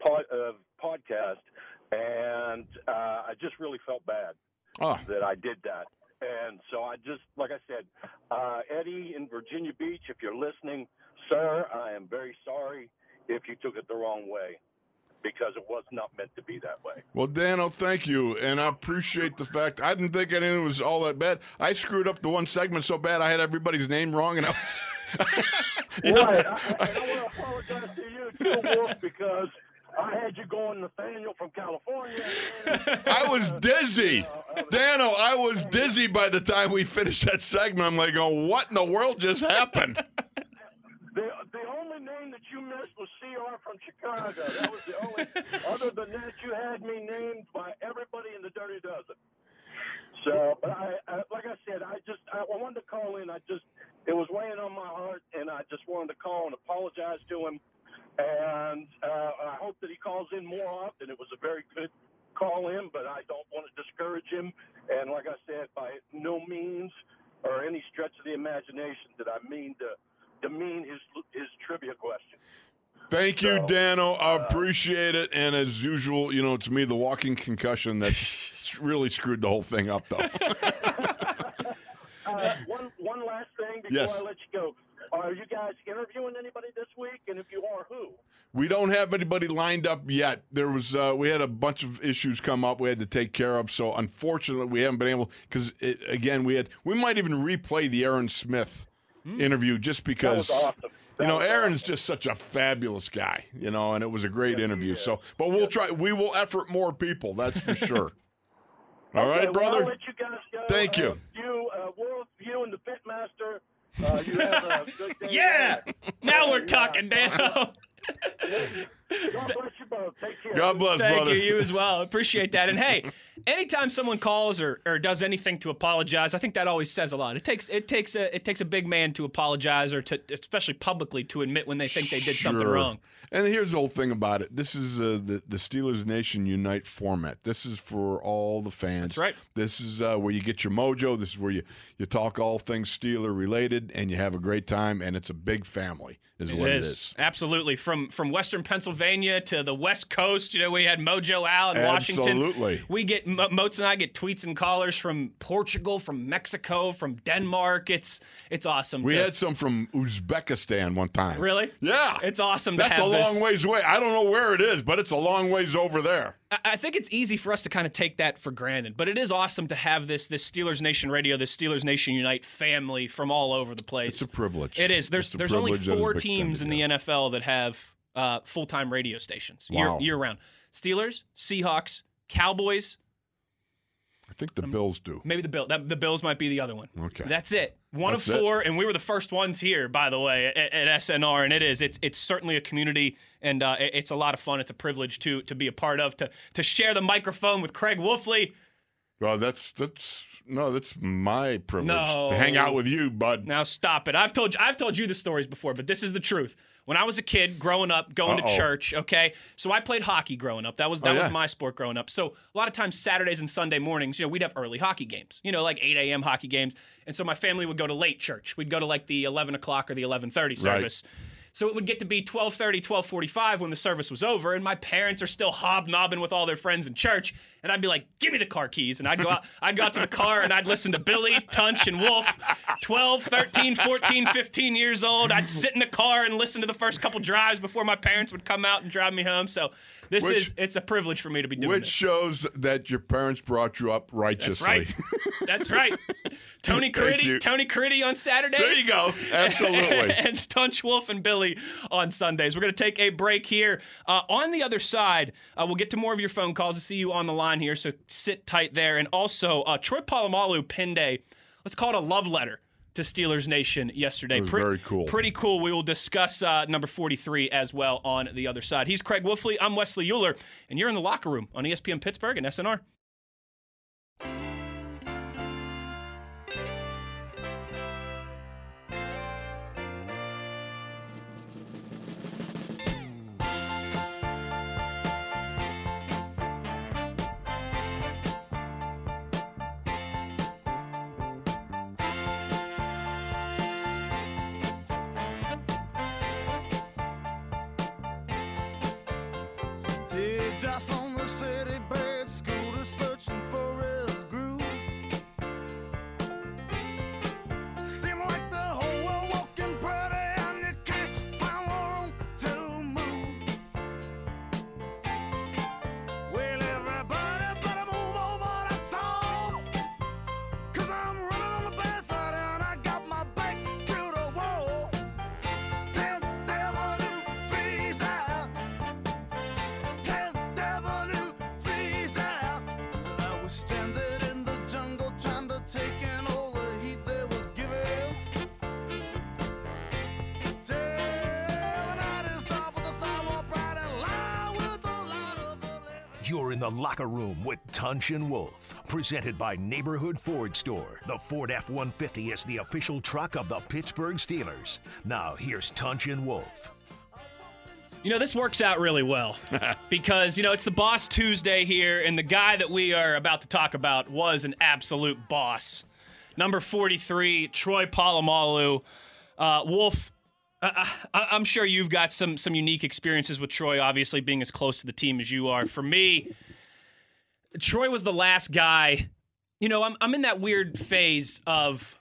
pod, uh, podcast, and uh, I just really felt bad Oh, that I did that. And so I just, like I said, uh, Eddie in Virginia Beach, if you're listening, sir, I am very sorry if you took it the wrong way because it was not meant to be that way. well, Dano, thank you, and I appreciate the fact. I didn't think anything was all that bad. I screwed up the one segment so bad I had everybody's name wrong, and I was. You know, Right. I, I, I want to apologize to you, too, Wolf, because I had you going Nathaniel from California. I was dizzy. Dano, I was dizzy by the time we finished that segment. I'm like, oh, what in the world just happened? The, the only name that you missed was CR from Chicago. That was the only. other than that, you had me named by everybody in the Dirty Dozen. So, but I, I like I said, I just I, I wanted to call in. I just it was weighing on my heart, and I just wanted to call and apologize to him. And uh, I hope that he calls in more often. It was a very good call in, but I don't want to discourage him. And like I said, by no means or any stretch of the imagination did I mean to demean his his trivia question. Thank you, So, Dano. I appreciate it. And as usual, you know, it's me, the walking concussion, that really screwed the whole thing up, though. Uh, one one last thing before Yes. I let you go. Are you guys interviewing anybody this week? And if you are, who? We don't have anybody lined up yet. There was uh, we had a bunch of issues come up we had to take care of. So unfortunately, we haven't been able because again we had we might even replay the Aaron Smith interview just. That was because awesome. That you know was Aaron's awesome. just such a fabulous guy. You know, and it was a great Yes, interview. So, but we'll try. We will effort more people. That's for sure. All Okay, right, well, I'll brother. let you guys go. Thank you. Uh, you, uh, Wolf, you and the Pitmaster. Uh, you have a good day. Yeah. Now we're Yeah. talking, Dano. God bless you both. Take care. God bless, Thank brother. you, you as well. Appreciate that. And hey, anytime someone calls or, or does anything to apologize, I think that always says a lot. It takes it takes a it takes a big man to apologize or to especially publicly to admit when they think they did something wrong. And here's the whole thing about it. This is uh, the the Steelers Nation Unite format. This is for all the fans. That's right. This is uh, where you get your mojo. This is where you you talk all things Steeler related, and you have a great time. And it's a big family, is what it is. Absolutely. From from Western Pennsylvania to the West Coast, you know, we had Mojo Al in Washington. Absolutely. We get Mo- Moats and I get tweets and callers from Portugal, from Mexico, from Denmark. It's it's awesome. We to, had some from Uzbekistan one time. really. Yeah. It's awesome. to That's a long this. ways away. I don't know where it is, but it's a long ways over there. I- I think it's easy for us to kind of take that for granted, but it is awesome to have this this Steelers Nation Radio, this Steelers Nation Unite family from all over the place. It's a privilege. It is. There's there's only privilege that is four teams in the NFL that have uh, full time radio stations Wow. year year round. Steelers, Seahawks, Cowboys, I think the Bills do. maybe the Bill. That, the Bills might be the other one. Okay. That's it. One That's of it. four, and we were the first ones here, by the way, at, at SNR. And it is. It's it's certainly a community, and uh, it- it's a lot of fun. It's a privilege to to be a part of, to to share the microphone with Craig Wolfley. Well, that's that's no, that's my privilege No. to hang out with you, bud. Now stop it. I've told you I've told you the stories before, but this is the truth. When I was a kid growing up, going to Uh-oh. church, okay? So I played hockey growing up. That was that Oh, was my sport growing up. So a lot of times Saturdays and Sunday mornings, you know, we'd have early hockey games. You know, like 8 a.m. hockey games. And so my family would go to late church. We'd go to like the 11 o'clock or the 11:30 service. So it would get to be 12:30, 12:45 when the service was over, and my parents are still hobnobbing with all their friends in church, and I'd be like, "Give me the car keys," and I'd go out, I'd go out to the car and I'd listen to Billy, Tunch, and Wolf. 12, 13, 14, 15 years old. I'd sit in the car and listen to the first couple drives before my parents would come out and drive me home. So this Which- is it's a privilege for me to be doing Which this. shows that your parents brought you up righteously. That's right. That's right. Tony Critty. Tony Critty on Saturdays. There you go. Absolutely. and Tunch Wolf and Billy on Sundays. We're going to take a break here. Uh, on the other side, uh, we'll get to more of your phone calls. I see you on the line here, so sit tight there. And also, uh, Troy Polamalu penned a, let's call it a love letter to Steelers Nation yesterday. Was very cool. Pretty cool. We will discuss uh, number 43 as well on the other side. He's Craig Wolfley. I'm Wesley Uhler, and you're in the locker room on ESPN Pittsburgh and SNR. Room with Tunch and Wolf, presented by Neighborhood Ford Store. The Ford F 150 is the official truck of the Pittsburgh Steelers. Now, here's Tunch and Wolf. You know, this works out really well because, you know, it's the Boss Tuesday here, and the guy that we are about to talk about was an absolute boss. Number 43, Troy Polamalu. Uh, Wolf, I, I, I'm sure you've got some some unique experiences with Troy, obviously being as close to the team as you are. For me, Troy was the last guy. You know, I'm, I'm in that weird phase of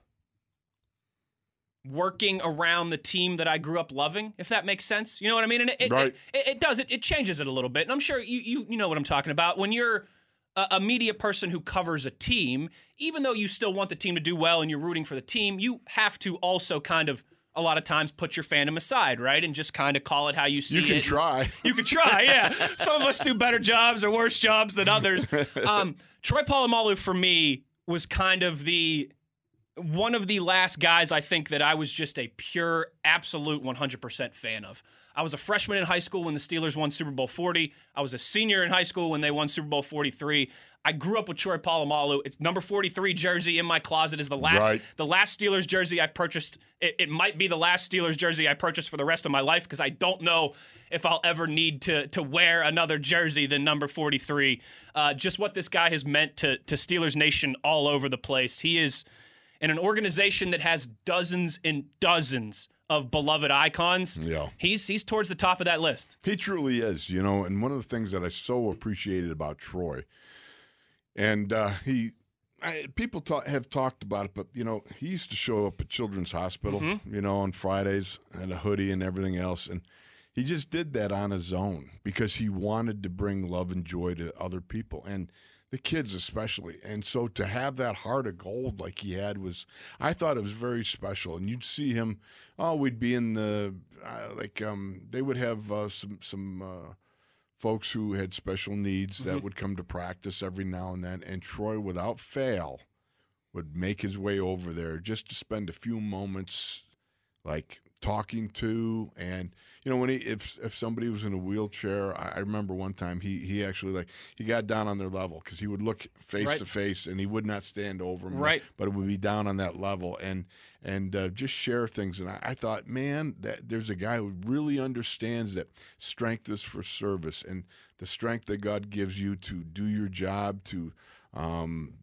working around the team that I grew up loving, if that makes sense. You know what I mean? And it, it, Right. it, it does. It, it changes it a little bit. And I'm sure you, you, you know what I'm talking about. When you're a, a media person who covers a team, even though you still want the team to do well and you're rooting for the team, you have to also kind of a lot of times put your fandom aside, right? And just kind of call it how you see it. You can and- try. you can try, yeah. Some of us do better jobs or worse jobs than others. Um, Troy Polamalu for me was kind of the one of the last guys I think that I was just a pure, absolute 100% fan of. I was a freshman in high school when the Steelers won Super Bowl 40. I was a senior in high school when they won Super Bowl 43. I grew up with Troy Polamalu. It's number 43 jersey in my closet is the last Right. the last Steelers jersey I've purchased. It, it might be the last Steelers jersey I purchased for the rest of my life because I don't know if I'll ever need to to wear another jersey than number 43. Uh, just what this guy has meant to to Steelers Nation all over the place. He is in an organization that has dozens and dozens of beloved icons. Yeah. He's he's towards the top of that list. He truly is, you know. And one of the things that I so appreciated about Troy, and uh, he, I, people talk, have talked about it, but you know, he used to show up at Children's Hospital, you know, on Fridays and a hoodie and everything else, and he just did that on his own because he wanted to bring love and joy to other people and the kids especially. And so to have that heart of gold like he had was, I thought it was very special. And you'd see him, oh, we'd be in the uh, like um, they would have uh, some some. Uh, folks who had special needs that mm-hmm. would come to practice every now and then. And Troy, without fail, would make his way over there just to spend a few moments, like talking to and you know when he if if somebody was in a wheelchair I, I remember one time he he actually like he got down on their level because he would look face Right. to face and he would not stand over him Right. but it would be down on that level and and uh, just share things and I, I thought man that there's a guy who really understands that strength is for service and the strength that God gives you to do your job to um,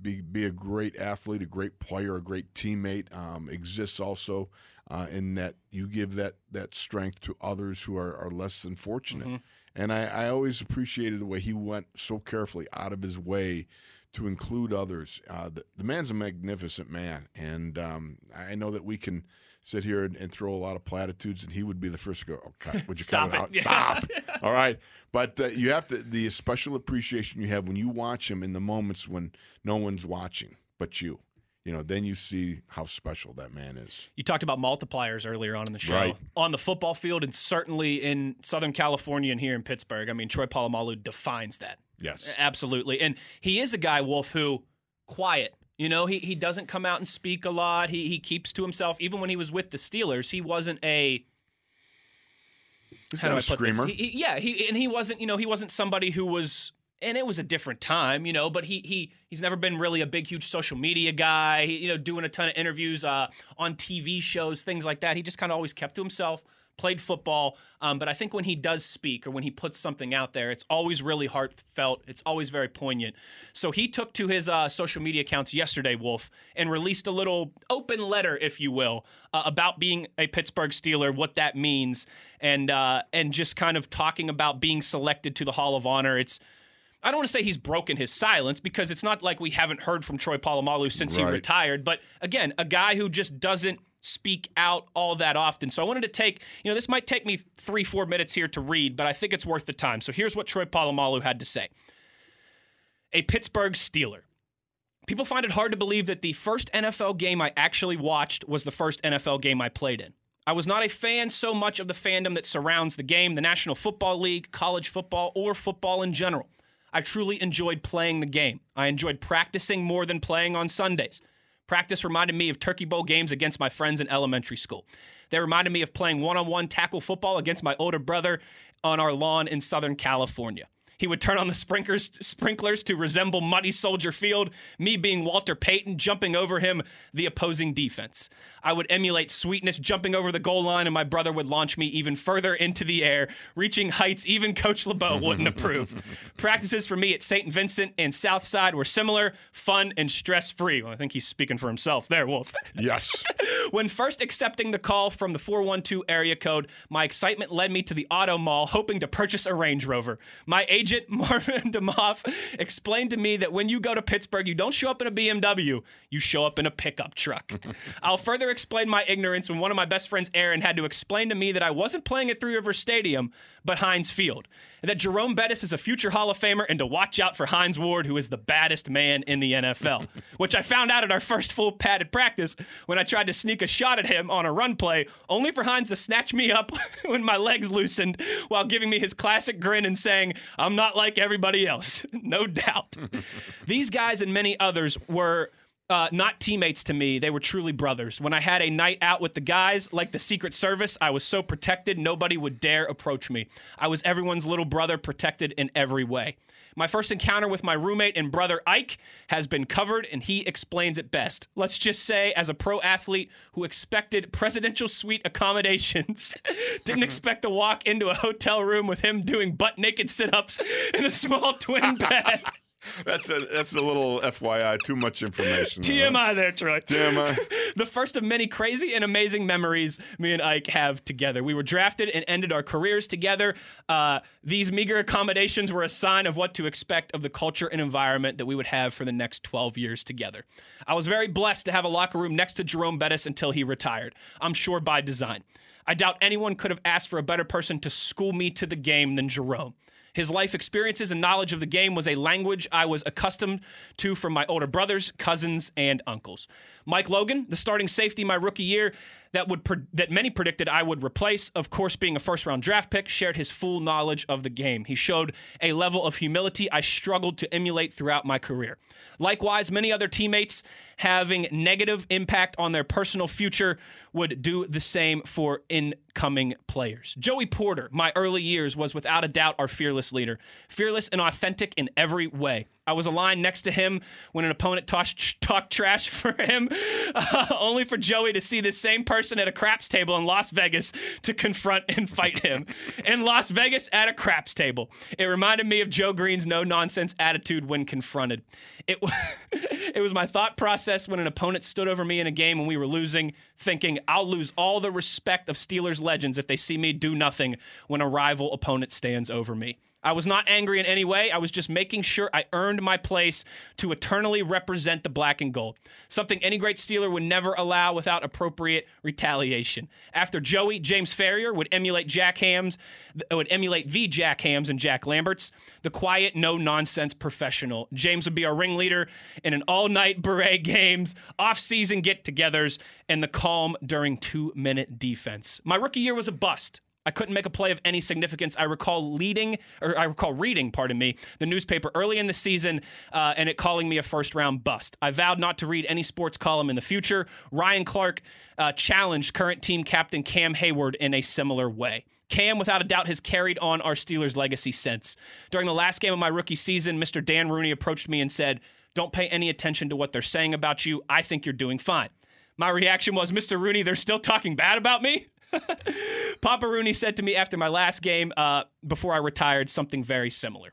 be be a great athlete, a great player, a great teammate um, exists also uh, in that you give that that strength to others who are, are less than fortunate. And I, I always appreciated the way he went so carefully out of his way to include others. Uh, the, the man's a magnificent man, and um, I know that we can sit here and, and throw a lot of platitudes, and he would be the first to go, "Oh, would you Stop cut it." it out? Stop!" All right, but uh, you have to the special appreciation you have when you watch him in the moments when no one's watching but you. You know, then you see how special that man is. You talked about multipliers earlier on in the show. Right. On the football field and certainly in Southern California and here in Pittsburgh. I mean, Troy Polamalu defines that. Yes. Absolutely. And he is a guy, Wolf, who quiet. You know, he, he doesn't come out and speak a lot. He he keeps to himself. Even when he was with the Steelers, he wasn't a He's how do a I put this? screamer. He, he- yeah, he and he wasn't, you know, he wasn't somebody who was and it was a different time, you know, but he he he's never been really a big huge social media guy, he, you know, doing a ton of interviews uh, on TV shows, things like that. He just kind of always kept to himself, played football, um, but I think when he does speak or when he puts something out there, it's always really heartfelt. It's always very poignant. So he took to his uh, social media accounts yesterday, Wolf, and released a little open letter, if you will, uh, about being a Pittsburgh Steeler, what that means, and uh, and just kind of talking about being selected to the Hall of Honor. It's I don't want to say he's broken his silence because it's not like we haven't heard from Troy Polamalu since he retired. But again, a guy who just doesn't speak out all that often. So I wanted to take, you know, this might take me three, four minutes here to read, but I think it's worth the time. So here's what Troy Polamalu had to say A Pittsburgh Steeler. People find it hard to believe that the first NFL game I actually watched was the first NFL game I played in. I was not a fan so much of the fandom that surrounds the game, the National Football League, college football, or football in general. I truly enjoyed playing the game. I enjoyed practicing more than playing on Sundays. Practice reminded me of Turkey Bowl games against my friends in elementary school. They reminded me of playing one on one tackle football against my older brother on our lawn in Southern California. He would turn on the sprinklers, sprinklers to resemble Muddy Soldier Field, me being Walter Payton, jumping over him, the opposing defense. I would emulate sweetness jumping over the goal line, and my brother would launch me even further into the air, reaching heights even Coach LeBeau wouldn't approve. Practices for me at St. Vincent and Southside were similar, fun, and stress free. Well, I think he's speaking for himself there, Wolf. Yes. When first accepting the call from the 412 area code, my excitement led me to the auto mall hoping to purchase a Range Rover. My agent, Marvin Demoff, explained to me that when you go to Pittsburgh, you don't show up in a BMW, you show up in a pickup truck. I'll further explain my ignorance when one of my best friends, Aaron, had to explain to me that I wasn't playing at Three River Stadium, but Heinz Field. And that Jerome Bettis is a future Hall of Famer and to watch out for Hines Ward, who is the baddest man in the NFL. Which I found out at our first full padded practice when I tried to sneak a shot at him on a run play, only for Hines to snatch me up when my legs loosened while giving me his classic grin and saying, I'm not like everybody else. no doubt. These guys and many others were uh, not teammates to me. They were truly brothers. When I had a night out with the guys, like the Secret Service, I was so protected, nobody would dare approach me. I was everyone's little brother, protected in every way. My first encounter with my roommate and brother Ike has been covered, and he explains it best. Let's just say, as a pro athlete who expected presidential suite accommodations, didn't expect to walk into a hotel room with him doing butt naked sit ups in a small twin bed. That's a that's a little FYI. Too much information. TMI there, Troy. TMI. the first of many crazy and amazing memories me and Ike have together. We were drafted and ended our careers together. Uh, these meager accommodations were a sign of what to expect of the culture and environment that we would have for the next 12 years together. I was very blessed to have a locker room next to Jerome Bettis until he retired. I'm sure by design. I doubt anyone could have asked for a better person to school me to the game than Jerome. His life experiences and knowledge of the game was a language I was accustomed to from my older brothers, cousins, and uncles. Mike Logan, the starting safety my rookie year that would pre- that many predicted I would replace, of course being a first round draft pick, shared his full knowledge of the game. He showed a level of humility I struggled to emulate throughout my career. Likewise, many other teammates having negative impact on their personal future would do the same for incoming players. Joey Porter, my early years, was without a doubt our fearless leader, fearless and authentic in every way. I was aligned next to him when an opponent talked talk trash for him, uh, only for Joey to see this same person at a craps table in Las Vegas to confront and fight him. in Las Vegas at a craps table. It reminded me of Joe Greene's no nonsense attitude when confronted. It, w- it was my thought process when an opponent stood over me in a game when we were losing, thinking, I'll lose all the respect of Steelers legends if they see me do nothing when a rival opponent stands over me. I was not angry in any way. I was just making sure I earned my place to eternally represent the black and gold. Something any great Steeler would never allow without appropriate retaliation. After Joey, James Farrior would emulate Jack Hams, would emulate the Jack Hams and Jack Lamberts, the quiet, no nonsense professional. James would be our ringleader in an all night bourré games, off season get togethers, and the calm during two minute defense. My rookie year was a bust. I couldn't make a play of any significance. I recall leading, or I recall reading, pardon me, the newspaper early in the season uh, and it calling me a first round bust. I vowed not to read any sports column in the future. Ryan Clark uh, challenged current team captain Cam Heyward in a similar way. Cam, without a doubt, has carried on our Steelers' legacy since. During the last game of my rookie season, Mr. Dan Rooney approached me and said, Don't pay any attention to what they're saying about you. I think you're doing fine. My reaction was, Mr. Rooney, they're still talking bad about me? Papa Rooney said to me after my last game uh, before I retired something very similar.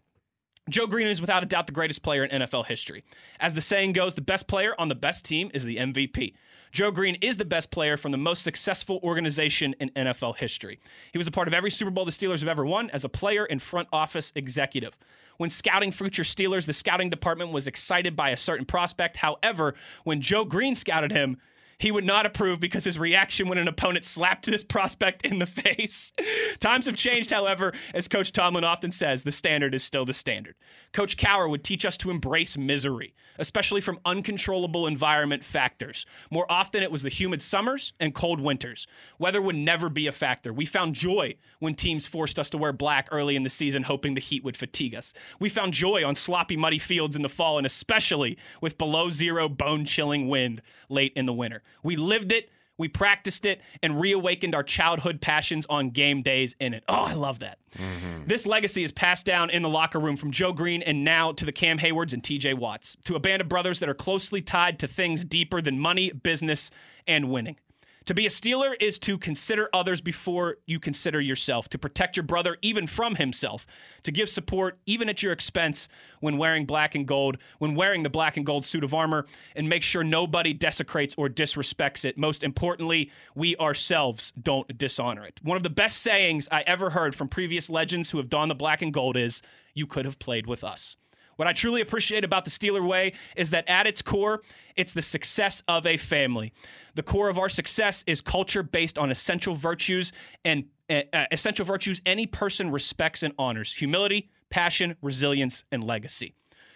Joe Greene is without a doubt the greatest player in NFL history. As the saying goes, the best player on the best team is the MVP. Joe Greene is the best player from the most successful organization in NFL history. He was a part of every Super Bowl the Steelers have ever won as a player and front office executive. When scouting future Steelers, the scouting department was excited by a certain prospect. However, when Joe Greene scouted him, he would not approve because his reaction when an opponent slapped this prospect in the face. Times have changed, however, as Coach Tomlin often says, the standard is still the standard. Coach Cowher would teach us to embrace misery, especially from uncontrollable environment factors. More often, it was the humid summers and cold winters. Weather would never be a factor. We found joy when teams forced us to wear black early in the season, hoping the heat would fatigue us. We found joy on sloppy, muddy fields in the fall, and especially with below zero, bone chilling wind late in the winter. We lived it, we practiced it, and reawakened our childhood passions on game days in it. Oh, I love that. Mm-hmm. This legacy is passed down in the locker room from Joe Greene and now to the Cam Heywards and TJ Watts, to a band of brothers that are closely tied to things deeper than money, business, and winning. To be a Steeler is to consider others before you consider yourself, to protect your brother even from himself, to give support even at your expense when wearing black and gold, when wearing the black and gold suit of armor, and make sure nobody desecrates or disrespects it. Most importantly, we ourselves don't dishonor it. One of the best sayings I ever heard from previous legends who have donned the black and gold is, You could have played with us. What I truly appreciate about the Steeler way is that at its core, it's the success of a family. The core of our success is culture based on essential virtues and uh, essential virtues any person respects and honors: humility, passion, resilience, and legacy.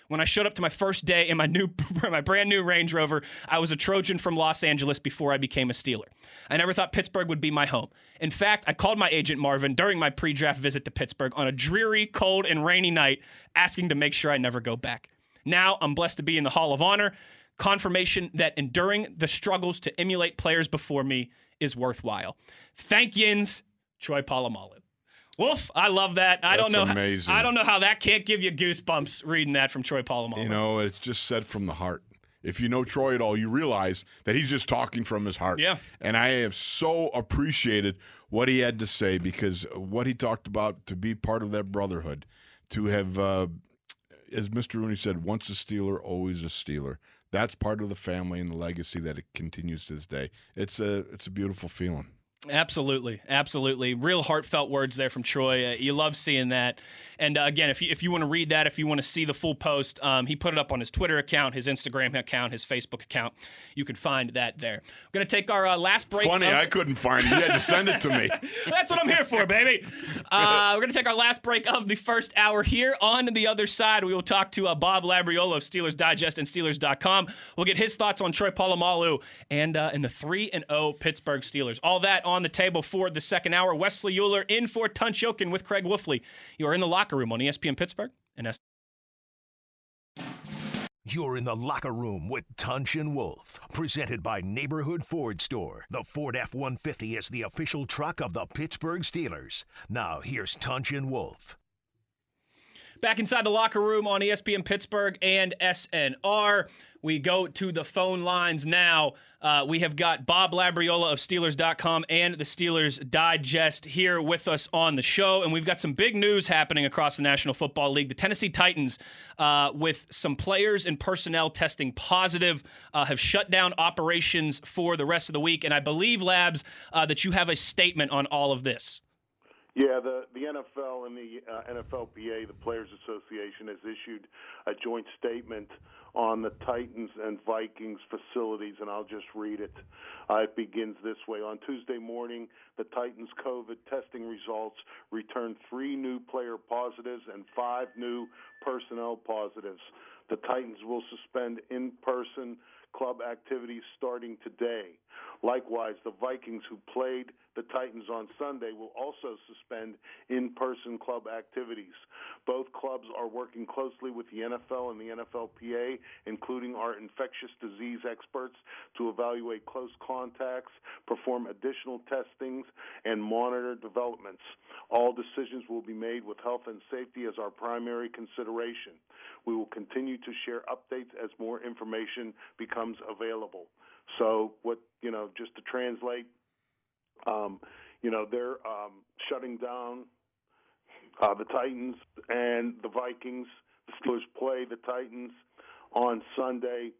When I showed up to my first day in my new, my brand new Range Rover, I was a Trojan from Los Angeles before I became a Steeler. I never thought Pittsburgh would be my home. In fact, I called my agent Marvin during my pre-draft visit to Pittsburgh on a dreary, cold, and rainy night, asking to make sure I never go back. Now I'm blessed to be in the Hall of Honor. Confirmation that enduring the struggles to emulate players before me is worthwhile. Thank yins, Troy Polamalu. Wolf, I love that. I don't know. how- I don't know how that can't give you goosebumps reading that from Troy Polamalu. You know, it's just said from the heart. If you know Troy at all, you realize that he's just talking from his heart. Yeah. And I have so appreciated what he had to say because what he talked about to be part of that brotherhood, to have, uh, as Mr. Rooney said, once a Steeler, always a Steeler. That's part of the family and the legacy that it continues to this day. It's a it's a beautiful feeling. Absolutely, absolutely. Real heartfelt words there from Troy. Uh, you love seeing that. And uh, again, if you, if you want to read that, if you want to see the full post, um, he put it up on his Twitter account, his Instagram account, his Facebook account. You can find that there. We're going to take our uh, last break. Funny, of- I couldn't find it. You had to send it to me. That's what I'm here for, baby. Uh, we're going to take our last break of the first hour here. On the other side, we will talk to uh, Bob Labriola of Steelers Digest and Steelers.com. We'll get his thoughts on Troy Polamalu and uh, in the 3 and 0 Pittsburgh Steelers. All that on the table for the second hour. Wesley Uhler in for Tunch Ilkin with Craig Wolfley. You are in the locker room on ESPN Pittsburgh and S- You're in the locker room with Tunch and Wolf, presented by Neighborhood Ford Store. The Ford F 150 is the official truck of the Pittsburgh Steelers. Now, here's Tunch and Wolf. Back inside the locker room on ESPN Pittsburgh and SNR. We go to the phone lines now. Uh, we have got Bob Labriola of Steelers.com and the Steelers Digest here with us on the show. And we've got some big news happening across the National Football League. The Tennessee Titans, uh, with some players and personnel testing positive, uh, have shut down operations for the rest of the week. And I believe, Labs, uh, that you have a statement on all of this. Yeah, the, the NFL and the uh, NFLPA, the Players Association, has issued a joint statement on the Titans and Vikings facilities, and I'll just read it. Uh, it begins this way. On Tuesday morning, the Titans COVID testing results returned three new player positives and five new personnel positives. The Titans will suspend in person club activities starting today. Likewise, the Vikings, who played the Titans on Sunday, will also suspend in person club activities. Both clubs are working closely with the NFL and the NFLPA, including our infectious disease experts, to evaluate close contacts, perform additional testings, and monitor developments. All decisions will be made with health and safety as our primary consideration. We will continue to share updates as more information becomes available. So, what you know, just to translate, um, you know, they're um, shutting down uh, the Titans and the Vikings. The Steelers play the Titans on Sunday.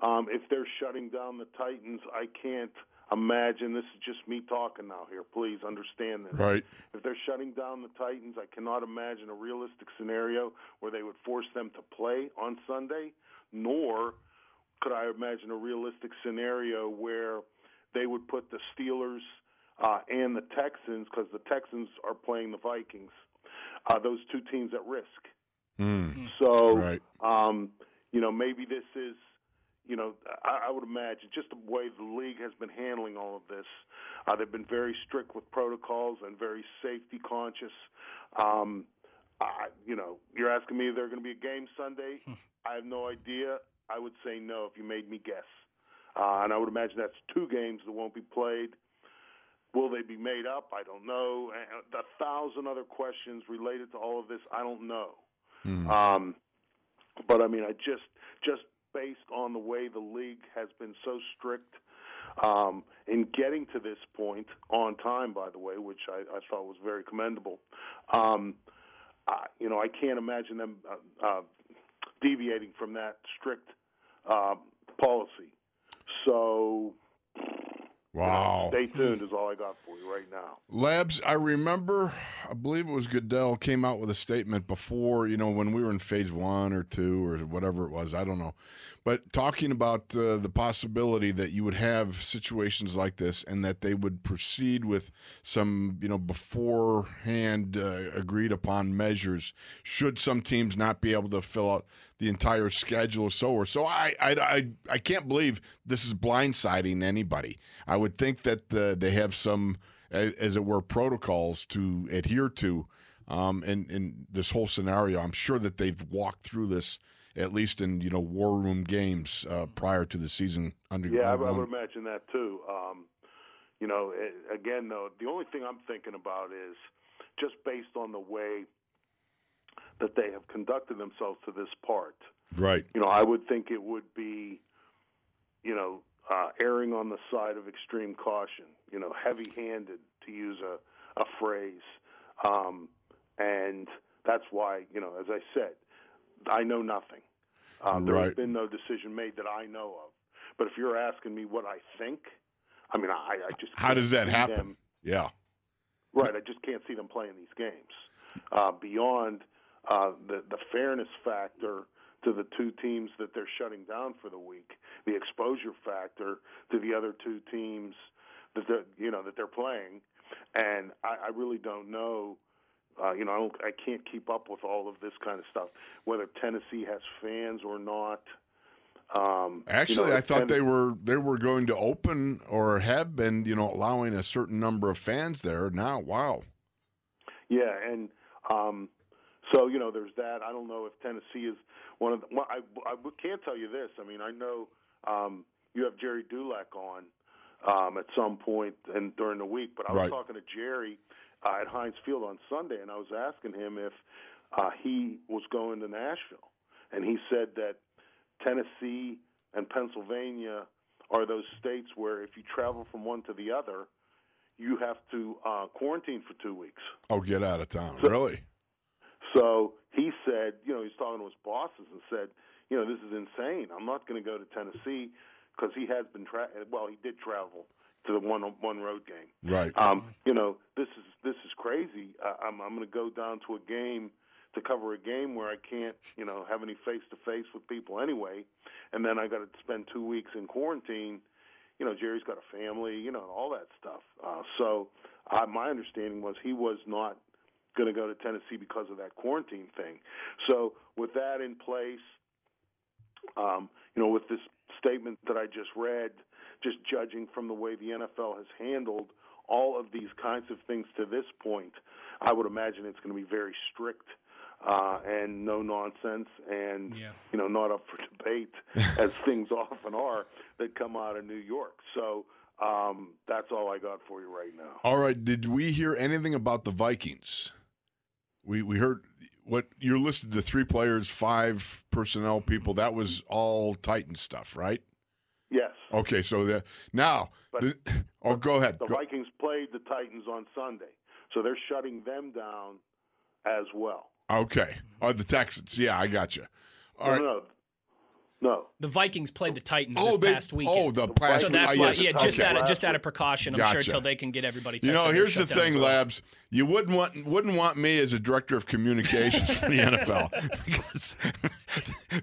Um, if they're shutting down the Titans, I can't imagine. This is just me talking now here. Please understand this. Right. If they're shutting down the Titans, I cannot imagine a realistic scenario where they would force them to play on Sunday, nor could I imagine a realistic scenario where they would put the Steelers uh, and the Texans, because the Texans are playing the Vikings, uh, those two teams at risk. Mm. So, Right. um, you know, maybe this is, you know, I, I would imagine just the way the league has been handling all of this. Uh, they've been very strict with protocols and very safety conscious. Um, I, you know, you're asking me if there's going to be a game Sunday. I have no idea. I would say no if you made me guess. Uh, and I would imagine that's two games that won't be played. Will they be made up? I don't know. And a thousand other questions related to all of this. I don't know. Um, but I mean, I just just based on the way the league has been so strict um, in getting to this point on time, by the way, which I, I thought was very commendable. Um, I, you know, I can't imagine them uh, uh, deviating from that strict uh, policy. So, Wow. stay tuned is all I got for you right now. Labs, I remember, I believe it was Goodell came out with a statement before, you know, when we were in phase one or two or whatever it was. I don't know. But talking about uh, the possibility that you would have situations like this and that they would proceed with some, you know, beforehand uh, agreed upon measures should some teams not be able to fill out the entire schedule so or so. I, I, I, I can't believe this is blindsiding anybody. I would think that uh, they have some as it were, protocols to adhere to. Um, in, in this whole scenario, I'm sure that they've walked through this at least in you know war room games uh, prior to the season. Under Yeah, I, I would imagine that too. Um, you know, again, though, the only thing I'm thinking about is just based on the way that they have conducted themselves to this part. right. You know, I would think it would be, you know, uh, erring on the side of extreme caution. You know, heavy-handed to use a a phrase, um, and that's why you know, as I said, I know nothing. Um, there has been no decision made that I know of. But if you're asking me what I think, I mean, I, I just How does that happen? them- Yeah. Right, I just can't see them playing these games. Uh, beyond uh, the the fairness factor to the two teams that they're shutting down for the week, the exposure factor to the other two teams that they're, you know that they're playing, and I, I really don't know. Uh, you know, I, don't, I can't keep up with all of this kind of stuff. Whether Tennessee has fans or not. Um, you know, Actually, I thought Tenn- they were they were going to open or have been, you know, allowing a certain number of fans there. Now, wow. Yeah, and um, so you know, there's that. I don't know if Tennessee is one of the. Well, I, I can't tell you this. I mean, I know um, you have Gerry Dulac on um, at some point and during the week, but I was Right. talking to Gerry uh, at Heinz Field on Sunday, and I was asking him if uh, he was going to Nashville, and he said that Tennessee and Pennsylvania are those states where if you travel from one to the other, you have to uh, quarantine for two weeks. Oh, get out of town. So- really? So he said, you know, he's talking to his bosses and said, you know, this is insane. I'm not going to go to Tennessee because he has been tra- well, he did travel to the one one road game. Right. Um, you know, this is this is crazy. I, I'm I'm going to go down to a game to cover a game where I can't, you know, have any face to face with people anyway, and then I got to spend two weeks in quarantine. You know, Gerry's got a family, you know, and all that stuff. Uh, so, uh, my understanding was he was not going to go to Tennessee because of that quarantine thing. So, with that in place, um, you know, with this statement that I just read, just judging from the way the NFL has handled all of these kinds of things to this point, I would imagine it's going to be very strict uh, and no nonsense, and Yeah. you know, not up for debate as things often are that come out of New York. So um, that's all I got for you right now. All right. Did we hear anything about the Vikings? We we heard what you're listed to three players, five personnel people. That was all Titan stuff, right? Yes. Okay, so the now But- the, oh go ahead. The Go- Vikings played the Titans on Sunday, so they're shutting them down as well. Okay. Oh, the Texans. Yeah, I got you. All no, right. no, no. The Vikings played the Titans Oh, this they, past weekend. oh, the past so that's why, yes, yeah, just okay. out of just out of precaution, I'm sure Gotcha. until they can get everybody You tested. know, they're here's the thing, well. Labs. You wouldn't want wouldn't want me as a director of communications for the NFL because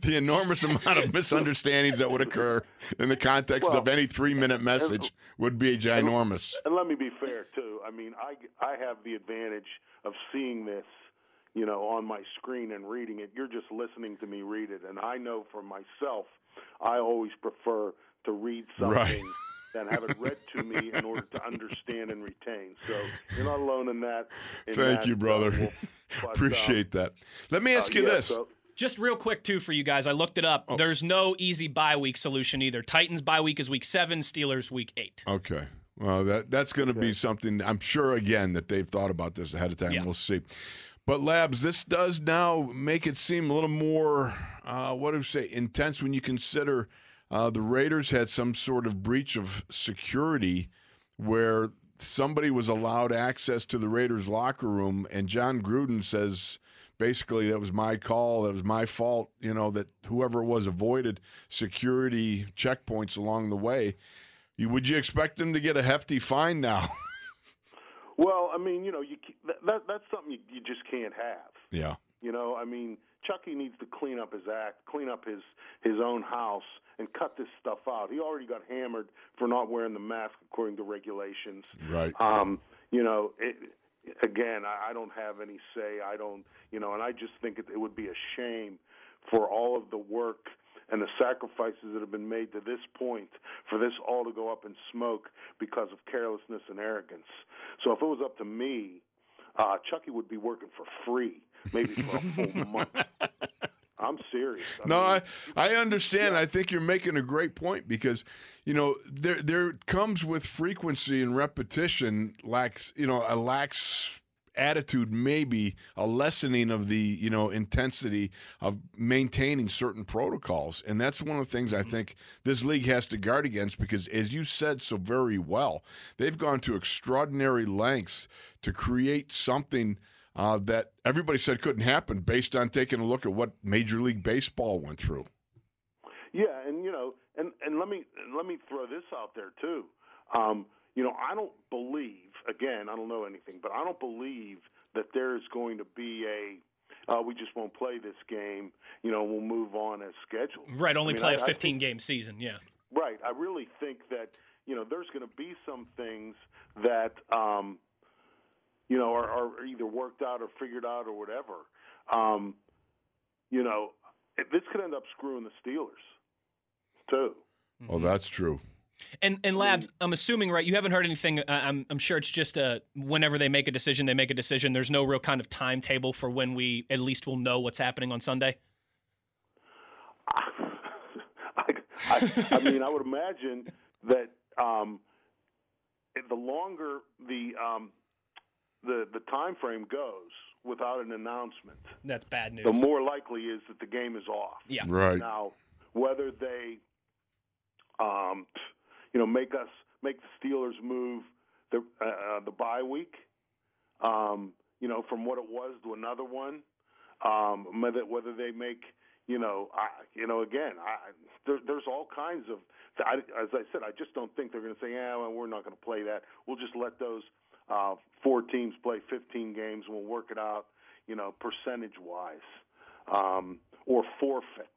the enormous amount of misunderstandings that would occur in the context Well, of any three minute message would be ginormous. And let me be fair too. I mean, I I have the advantage of seeing this, you know, on my screen and reading it. You're just listening to me read it, and I know for myself, I always prefer to read something. Right. Than have it read to me in order to understand and retain. So you're not alone in that. in Thank that, you, brother. uh, but, um, Appreciate that. Let me uh, ask you yeah, this. so- Just real quick too for you guys, I looked it up. Oh. There's no easy bye week solution either. Titans bye week is week seven, Steelers week eight. Okay. Well, that that's going to be something I'm sure again that they've thought about this ahead of time. Yeah. We'll see. But labs, this does now make it seem a little more, uh, what do you say, intense when you consider uh, the Raiders had some sort of breach of security where somebody was allowed access to the Raiders locker room, and Jon Gruden says basically that was my call, that was my fault. You know that whoever it was avoided security checkpoints along the way. You, would you expect them to get a hefty fine now? Well, I mean, you know, you that, that that's something you, you just can't have. yeah. You know, I mean, Chucky needs to clean up his act, clean up his his own house, and cut this stuff out. He already got hammered for not wearing the mask according to regulations. Right. Um, you know, it, again, I, I don't have any say. I don't, you know, and I just think it, it would be a shame for all of the work and the sacrifices that have been made to this point for this all to go up in smoke because of carelessness and arrogance. So if it was up to me, uh, Chucky would be working for free, maybe for a full month. I'm serious. I No, mean, I I understand. I think you're making a great point because, you know, there there comes with frequency and repetition lacks, you know, a lax attitude, maybe a lessening of the, you know, intensity of maintaining certain protocols. And that's one of the things I think this league has to guard against because as you said so very well, they've gone to extraordinary lengths to create something uh, that everybody said couldn't happen based on taking a look at what Major League Baseball went through. Yeah, and you know, and and let me let me throw this out there too. Um, you know, I don't believe again, I don't know anything, but I don't believe that there is going to be a uh, we just won't play this game. You know, we'll move on as scheduled. Right, only I mean, play I- a I 15 think- game season. Yeah. Right. I really think that you know there's going to be some things that um, you know are, are either worked out or figured out or whatever. Um, you know, this could end up screwing the Steelers too. Oh, that's true. And and labs, I'm assuming right. You haven't heard anything. Uh, I'm I'm sure it's just a whenever they make a decision, they make a decision. There's no real kind of timetable for when we at least will know what's happening on Sunday. I, I, I mean, I would imagine that um, the longer the um, the the time frame goes, without an announcement, That's bad news. the more likely is that the game is off. yeah. Right. Now, whether they, um, you know, make us make the Steelers move the uh, the bye week, um, you know, from what it was to another one, um, whether whether they make, you know, I, you know, again, I, there, there's all kinds of. I, as I said, I just don't think they're going to say, "Yeah, well, we're not going to play that. We'll just let those uh, four teams play 15 games, and we'll work it out, you know, percentage wise, um, or forfeit."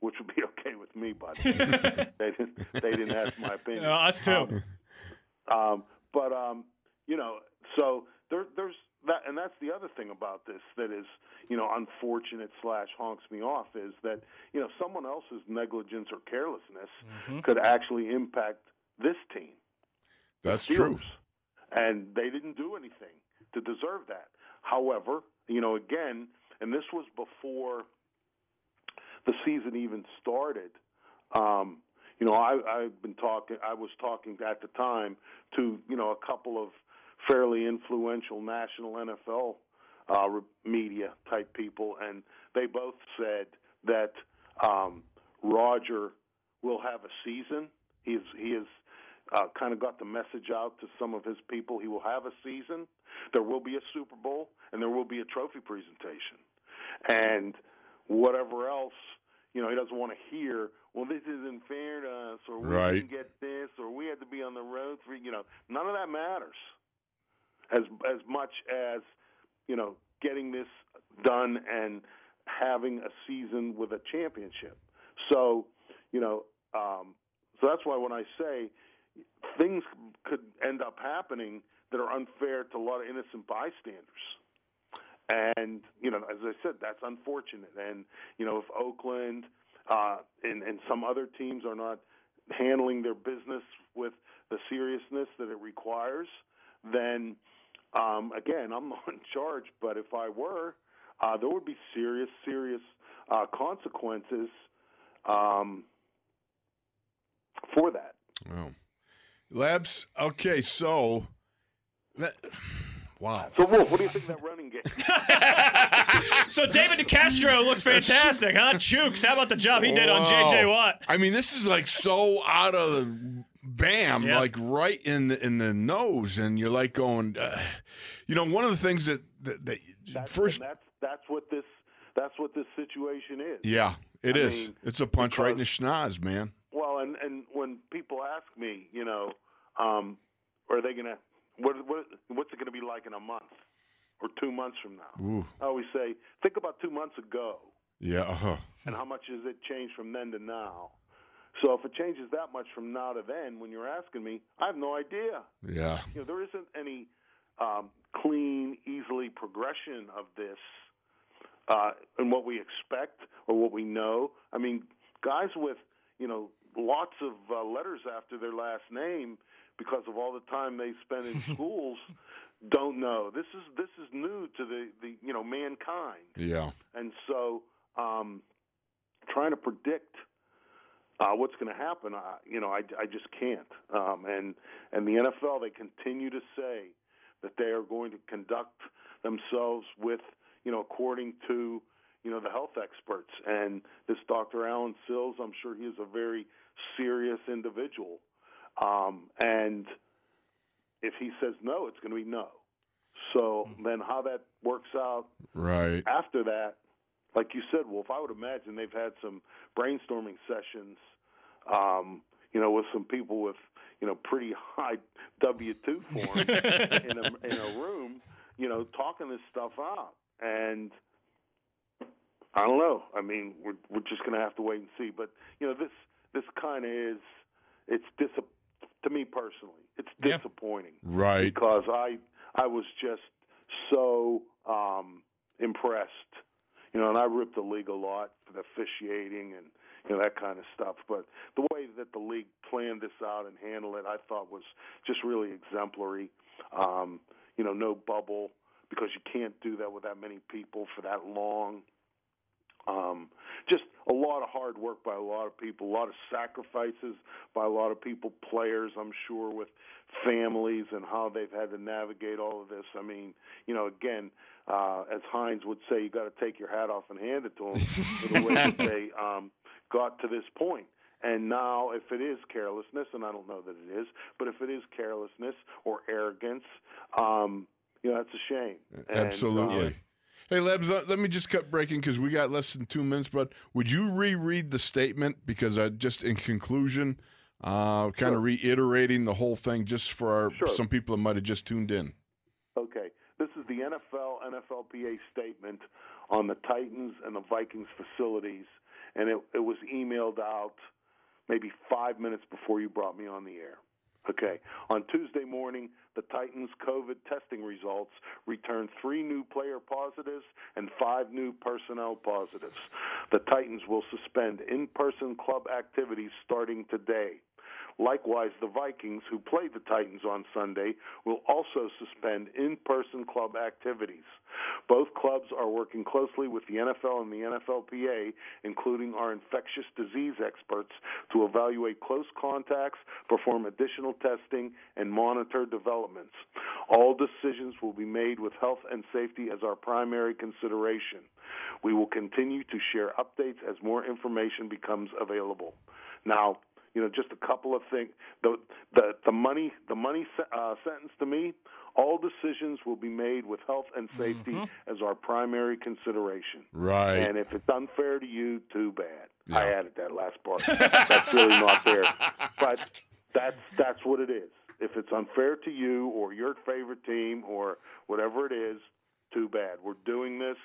Which would be okay with me, but they didn't. They didn't ask my opinion. Uh, us too. Um, um, but um, you know, so there, there's that, and that's the other thing about this that is, you know, unfortunate slash honks me off is that you know someone else's negligence or carelessness Mm-hmm. could actually impact this team. That's true. And they didn't do anything to deserve that. However, you know, again, and this was before the season even started. Um, you know, I, I've been talking. I was talking at the time to you know a couple of fairly influential national NFL uh, media type people, and they both said that um, Roger will have a season. He's he has uh, kind of got the message out to some of his people. He will have a season. There will be a Super Bowl, and there will be a trophy presentation, and whatever else. You know, he doesn't want to hear. Well, this isn't fair to us, or we Right. didn't get this, or we had to be on the road for. You know, none of that matters as as much as you know getting this done and having a season with a championship. So, you know, um, so that's why when I say things could end up happening that are unfair to a lot of innocent bystanders. And you know, as I said, that's unfortunate. And you know, if Oakland uh, and and some other teams are not handling their business with the seriousness that it requires, then um, again, I'm not in charge. But if I were, uh, there would be serious, serious uh, consequences um, for that. Oh. Labs. Okay, so that, wow. So, Wolf, what do you think of that running game? So David DeCastro looked fantastic, huh? Chuks, how about the job he did on JJ Watt? I mean, this is like so out of the bam, Yeah. like right in the in the nose, and you're like going, uh, you know, one of the things that that, that That's, first, that's that's what this that's what this situation is. yeah, it I is. mean, it's a punch right in the schnoz, man. Well, and and when people ask me, you know, um, are they gonna what what what's it gonna be like in a month or two months from now? Ooh, I always say, think about two months ago yeah, uh-huh. and how much has it changed from then to now. So if it changes that much from now to then, when you're asking me, I have no idea. yeah, You know, there isn't any um, clean, easily progression of this uh, and what we expect or what we know. I mean, guys with you know lots of uh, letters after their last name because of all the time they spend in schools don't know. This is this is new to the, the you know mankind, yeah, and so um, trying to predict uh, what's going to happen, uh, you know, I, I just can't. Um, and and the NFL, they continue to say that they are going to conduct themselves with, you know, according to, you know, the health experts. And this Dr. Allen Sills, I'm sure he is a very serious individual. Um, and if he says no, it's going to be no. So then, how that works out right. after that, like you said, Wolf, I would imagine they've had some brainstorming sessions, um, you know, with some people with, you know, pretty high W two forms in a in a room, you know, talking this stuff out. And I don't know. I mean, we're we're just going to have to wait and see. But you know, this this kind of is it's dis to me personally, it's disappointing Right. because I I was just so um, impressed, you know, and I ripped the league a lot for the officiating and you know that kind of stuff. But the way that the league planned this out and handled it, I thought was just really exemplary. Um, you know, no bubble because you can't do that with that many people for that long. Um, just a lot of hard work by a lot of people, a lot of sacrifices by a lot of people, players, I'm sure, with families and how they've had to navigate all of this. I mean, you know, again, uh, as Hines would say, you got to take your hat off and hand it to them for the way that they um, got to this point. And now, if it is carelessness, and I don't know that it is, but if it is carelessness or arrogance, um, you know, that's a shame. And, Absolutely. Hey, Lebs, let, let me just cut breaking because we got less than two minutes. But would you reread the statement because I just in conclusion, uh, kind of reiterating the whole thing just for our, Sure. some people that might have just tuned in. Okay. This is the NFL NFLPA statement on the Titans and the Vikings facilities, and it, it was emailed out maybe five minutes before you brought me on the air. Okay. On Tuesday morning, the Titans' COVID testing results returned three new player positives and five new personnel positives. The Titans will suspend in person club activities starting today. Likewise, the Vikings, who play the Titans on Sunday, will also suspend in person club activities. Both clubs are working closely with the NFL and the NFLPA, including our infectious disease experts, to evaluate close contacts, perform additional testing, and monitor developments. All decisions will be made with health and safety as our primary consideration. We will continue to share updates as more information becomes available. Now, you know, just a couple of things. The the the money the money uh, sentence to me. All decisions will be made with health and safety as our primary consideration. Right. And if it's unfair to you, too bad. I added that last part. that's really not fair. But that's that's what it is. If it's unfair to you or your favorite team or whatever it is, too bad. We're doing this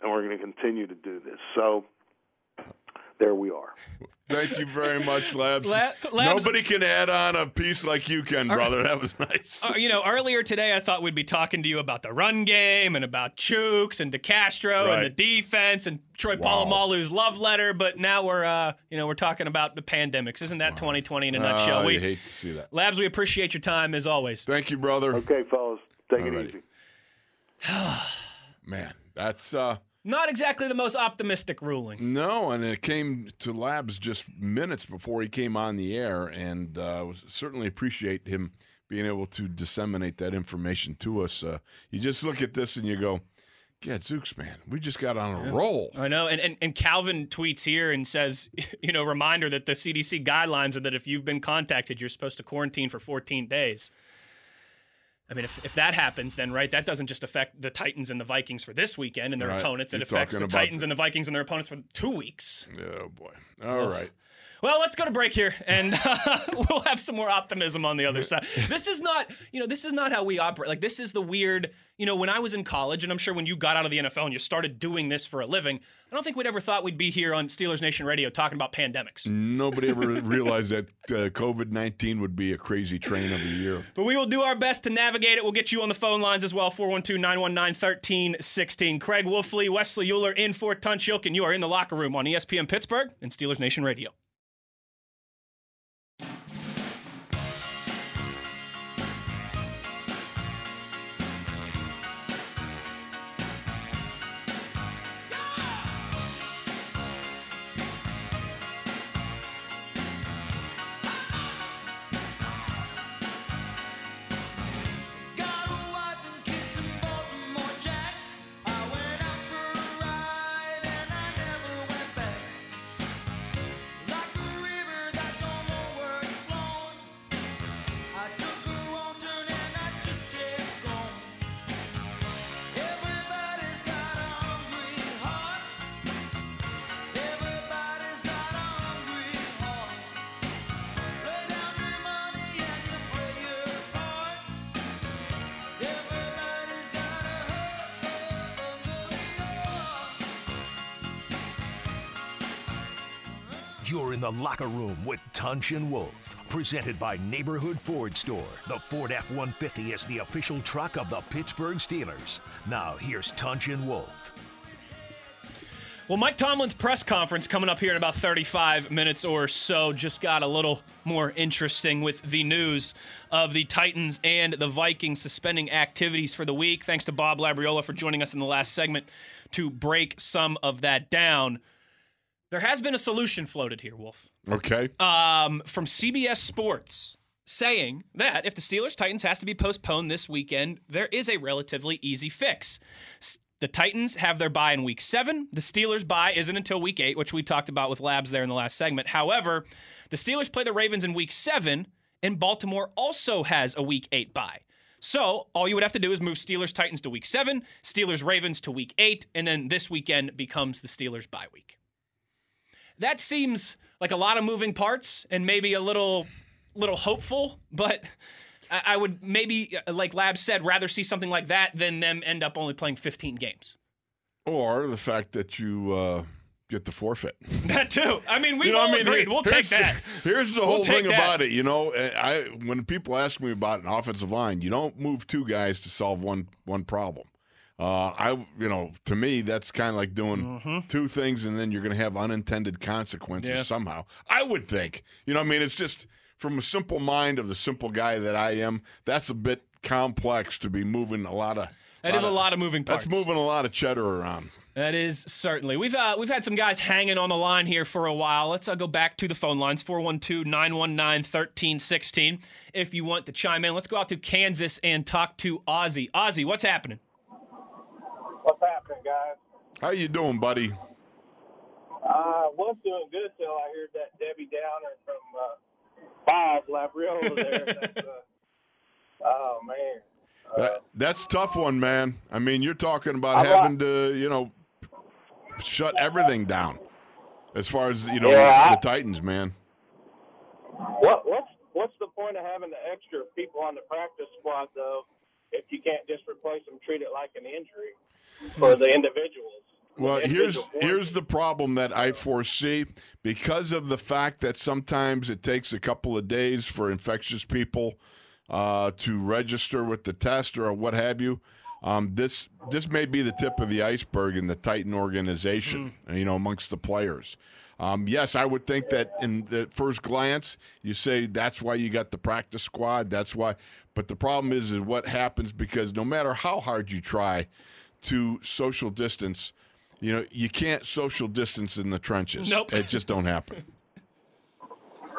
and we're going to continue to do this. So there we are. Thank you very much, Labs. La- Labs- Nobody can add on a piece like you can, brother. That was nice. Uh, you know, earlier today, I thought we'd be talking to you about the run game and about Chuks and DeCastro and the defense and Troy Wow. Polamalu's love letter, but now we're, uh, you know, we're talking about the pandemics. Isn't that 2020 in a nutshell? Oh, we, hate to see that. Labs, we appreciate your time as always. Thank you, brother. Okay, fellas, take it Alrighty. easy. Man, that's uh Not exactly the most optimistic ruling. no, and it came to Labs just minutes before he came on the air, and uh, certainly appreciate him being able to disseminate that information to us. Uh, you just look at this and you go, "Gadzooks, man, we just got on a roll." I know, and, and and Calvin tweets here and says, you know, reminder that the CDC guidelines are that if you've been contacted, you're supposed to quarantine for 14 days. I mean, if, if that happens, then right, that doesn't just affect the Titans and the Vikings for this weekend and their Right. opponents. It You're affects the Titans and the Vikings and their opponents for two weeks. Oh boy! All right. Well, let's go to break here, and we'll have some more optimism on the other side. This is not, you know, this is not how we operate. Like, this is the weird, you know, when I was in college, and I'm sure when you got out of the NFL and you started doing this for a living, I don't think we'd ever thought we'd be here on Steelers Nation Radio talking about pandemics. Nobody ever realized that uh, COVID nineteen would be a crazy train of a year. But we will do our best to navigate it. We'll get you on the phone lines as well 412 919 1316. Craig Wolfley, Wesley Uhler in for Tunch Ilkin, and you are in the locker room on ESPN Pittsburgh and Steelers Nation Radio. Locker room with Tunch and Wolf. Presented by Neighborhood Ford Store. The Ford F 150 is the official truck of the Pittsburgh Steelers. Now, here's Tunch and Wolf. Well, Mike Tomlin's press conference coming up here in about 35 minutes or so just got a little more interesting with the news of the Titans and the Vikings suspending activities for the week. Thanks to Bob Labriola for joining us in the last segment to break some of that down. There has been a solution floated here, Wolf. Okay. um, from CBS Sports saying that if the Steelers Titans has to be postponed this weekend, there is a relatively easy fix. The Titans have their bye in week seven. The Steelers' bye isn't until week eight, which we talked about with Labs there in the last segment. However, the Steelers play the Ravens in week seven, and Baltimore also has a week eight bye. So all you would have to do is move Steelers Titans to week seven, Steelers Ravens to week eight, and then this weekend becomes the Steelers bye week that seems like a lot of moving parts and maybe a little little hopeful but I, I would maybe uh, like lab said rather see something like that than them end up only playing 15 games Or the fact that you uh, get the forfeit. that too i mean we've You know, all I mean, agreed we'll take that Here's the We'll whole thing that. about it. You know, I when people ask me about an offensive line, you don't move two guys to solve one one problem. Uh, I, you know, to me, that's kind of like doing two things, and then you're going to have unintended consequences Mm-hmm. Yeah. somehow. I would think. You know, I mean, it's just from a simple mind of the simple guy that I am. That's a bit complex to be moving a lot of. That is a lot of moving parts That's moving a lot of cheddar around. That is certainly. We've uh, we've had some guys hanging on the line here for a while. Let's uh, go back to the phone lines 412-919-1316 if you want to chime in. Let's go out to Kansas and talk to Ozzy. Ozzy, what's happening? What's happening, guys? How you doing, buddy? Uh, was doing good till I heard that Debbie Downer from uh, Five Labriola there. That's, uh, oh man, That, that's a tough one, man. I mean, you're talking about I'm having to, you know, shut everything down. As far as you know, Yeah, I- the Titans, man. what what's what's the point of having the extra people on the practice squad though, if you can't just replace them, treat it like an injury for the individuals? Well, The here's individual here's the problem that I foresee because of the fact that sometimes it takes a couple of days for infectious people uh, to register with the test or what have you. Um, this this may be the tip of the iceberg in the Titan organization, you know, amongst the players. Um, yes, I would think that in the first glance, you say that's why you got the practice squad. That's why, but the problem is, is what happens because no matter how hard you try to social distance, you know, you can't social distance in the trenches. Nope. It just don't happen.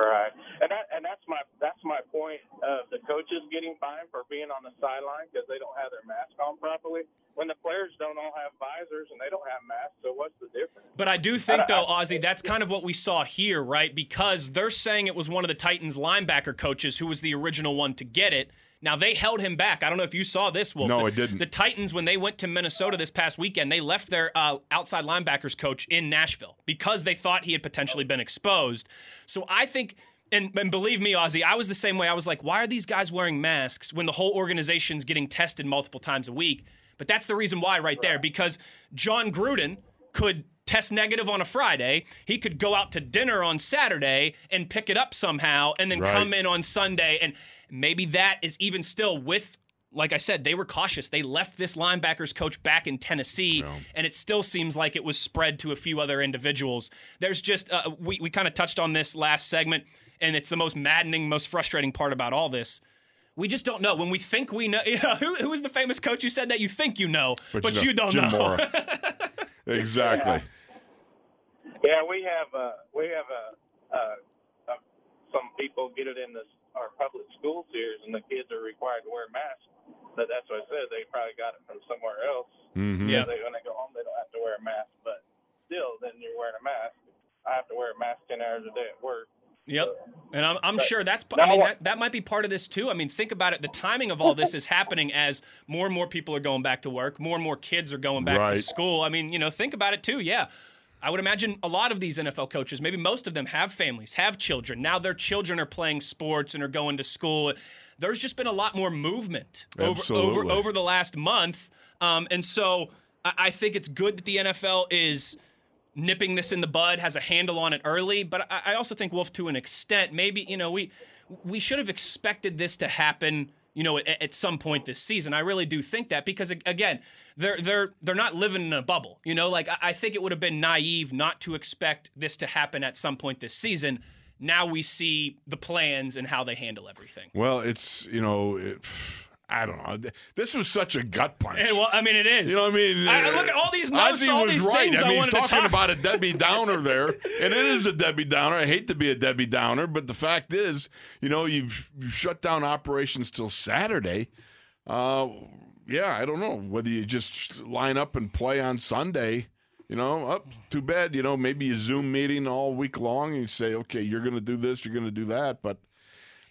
Right, and that and that's my that's my point of the coaches getting fined for being on the sideline because they don't have their mask on properly. When the players don't all have visors and they don't have masks, so what's the difference? But I do think, though, Ozzy, that's kind of what we saw here, right? Because they're saying it was one of the Titans linebacker coaches who was the original one to get it. Now, they held him back. I don't know if you saw this, Wolf. No, The- I didn't. The Titans, when they went to Minnesota this past weekend, they left their uh, outside linebackers coach in Nashville because they thought he had potentially been exposed. So I think. And, and believe me, Ozzy, I was the same way. I was like, why are these guys wearing masks when the whole organization's getting tested multiple times a week? But that's the reason why, right there, because Jon Gruden could test negative on a Friday. He could go out to dinner on Saturday and pick it up somehow and then Right. come in on Sunday. And maybe that is even still with, like I said, they were cautious. They left this linebackers coach back in Tennessee, and it still seems like it was spread to a few other individuals. There's just, uh, we, we kind of touched on this last segment, and it's the most maddening, most frustrating part about all this. We just don't know. When we think we know, you know who, who was the famous coach who said that you think you know, but, you, don't Jim know? Mora. exactly. Yeah, we have uh, we have uh, uh, uh, some people get it in the, our public schools here, and the kids are required to wear masks. But that's what I said. They probably got it from somewhere else. Mhm. Yeah. They, when they go home, they don't have to wear a mask. But still, then you're wearing a mask. I have to wear a mask ten hours a day at work. Yep. And I'm, I'm sure that's, I mean, that, that might be part of this too. I mean, think about it. The timing of all this is happening as more and more people are going back to work, more and more kids are going back Right. to school. I mean, you know, think about it too. Yeah. I would imagine a lot of these NFL coaches, maybe most of them have families, have children. Now their children are playing sports and are going to school. There's just been a lot more movement over over, over the last month. Um, and so I, I think it's good that the NFL is nipping this in the bud, has a handle on it early. But I, I also think Wolf, to an extent, maybe you know we we should have expected this to happen. You know, at, at some point this season, I really do think that because again, they're they're they're not living in a bubble. You know, like I, think it would have been naive not to expect this to happen at some point this season. Now we see the plans and how they handle everything. Well, it's you know, it, I don't know. This was such a gut punch. Well, I mean, it is. You know what I mean? I, I look at all these notes, Ozzy all was these right. things I I, mean, wanted he's talking talk about a Debbie Downer there, and it is a Debbie Downer. I hate to be a Debbie Downer, but the fact is, you know, you've, you've shut down operations till Saturday. Uh, yeah, I don't know whether you just line up and play on Sunday. You know, up too bad. You know, maybe a Zoom meeting all week long, and you say, okay, you're going to do this, you're going to do that, but.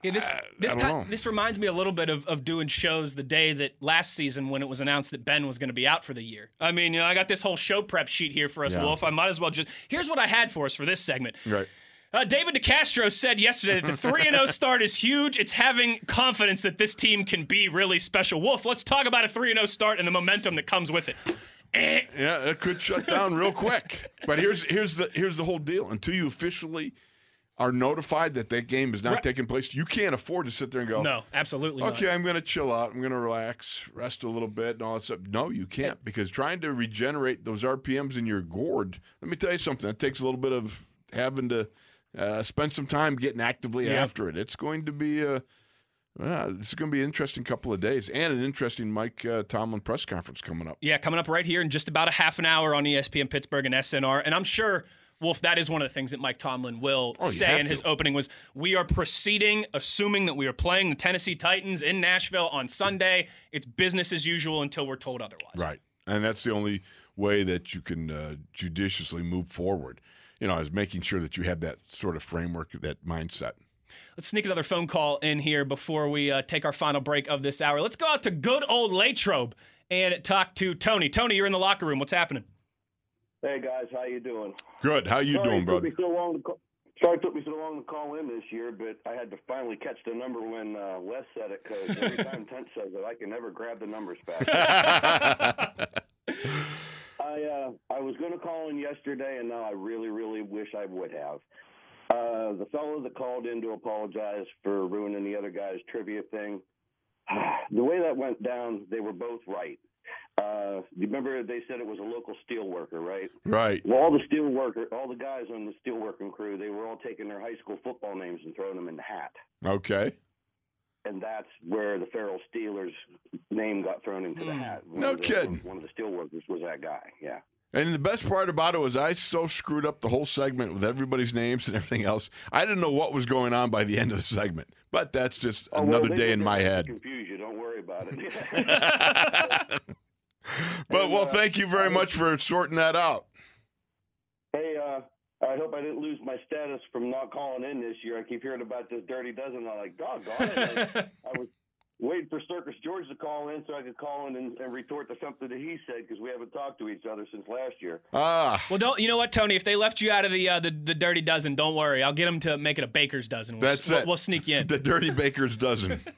Yeah, this this don't kind, this reminds me a little bit of, of doing shows the day that last season when it was announced that Ben was going to be out for the year. I mean, you know, I got this whole show prep sheet here for us, Yeah. Wolf. I might as well just here's what I had for us for this segment. Right. Uh, David DeCastro said yesterday that the 3 0 start is huge. It's having confidence that this team can be really special. Wolf, let's talk about a 3 0 start and the momentum that comes with it. Eh. Yeah, it could shut down real quick. But here's here's the here's the whole deal. Until you officially are notified that that game is not Right. taking place, you can't afford to sit there and go, No, absolutely not. okay, I'm going to chill out. I'm going to relax, rest a little bit, and all that stuff. No, you can't because trying to regenerate those RPMs in your gourd. Let me tell you something. That takes a little bit of having to uh, spend some time getting actively Yeah. after it. It's going to be a. Well, this is going to be an interesting couple of days and an interesting Mike uh, Tomlin press conference coming up. Yeah, coming up right here in just about a half an hour on ESPN Pittsburgh and SNR. And I'm sure, Wolf, that is one of the things that Mike Tomlin will Oh, say in his to. opening was we are proceeding, assuming that we are playing the Tennessee Titans in Nashville on Sunday. It's business as usual until we're told otherwise. Right. And that's the only way that you can uh, judiciously move forward, you know, is making sure that you have that sort of framework, that mindset. Let's sneak another phone call in here before we uh, take our final break of this hour. Let's go out to good old Latrobe and talk to Tony. Tony, you're in the locker room. What's happening? Hey guys, how you doing? Good. How you Sorry doing, it took brother? me so long to call. Sorry it took me so long to call in this year, but I had to finally catch the number when uh, Wes said it because every time Tunch says it, I can never grab the numbers back. I uh, I was going to call in yesterday, and now I really, really wish I would have. Uh, the fellow that called in to apologize for ruining the other guy's trivia thing. The way that went down, they were both right. Uh, you remember they said it was a local steel worker, right? right. Well, all the steel worker, all the guys on the steel working crew, they were all taking their high school football names and throwing them in the hat, Okay. and that's where the Farrell Steelers name got thrown into the hat. One No the, kidding. One of the steel workers was that guy. Yeah. And the best part about it was I so screwed up the whole segment with everybody's names and everything else. I didn't know what was going on by the end of the segment. But that's just Oh, another they day in my head. Confuse you. Don't worry about it. But well, uh, thank you very much for sorting that out. hey, uh, I hope I didn't lose my status from not calling in this year. I keep hearing about this dirty dozen. I'm like, doggone it. I, I was waiting for Circus George to call in so I could call in and, and retort to something that he said because we haven't talked to each other since last year. Ah, Well, don't you know what, Tony? If they left you out of the uh, the, the dirty dozen, don't worry. I'll get them to make it a baker's dozen. We'll, That's we'll, it. We'll sneak you in. the Dirty Baker's dozen.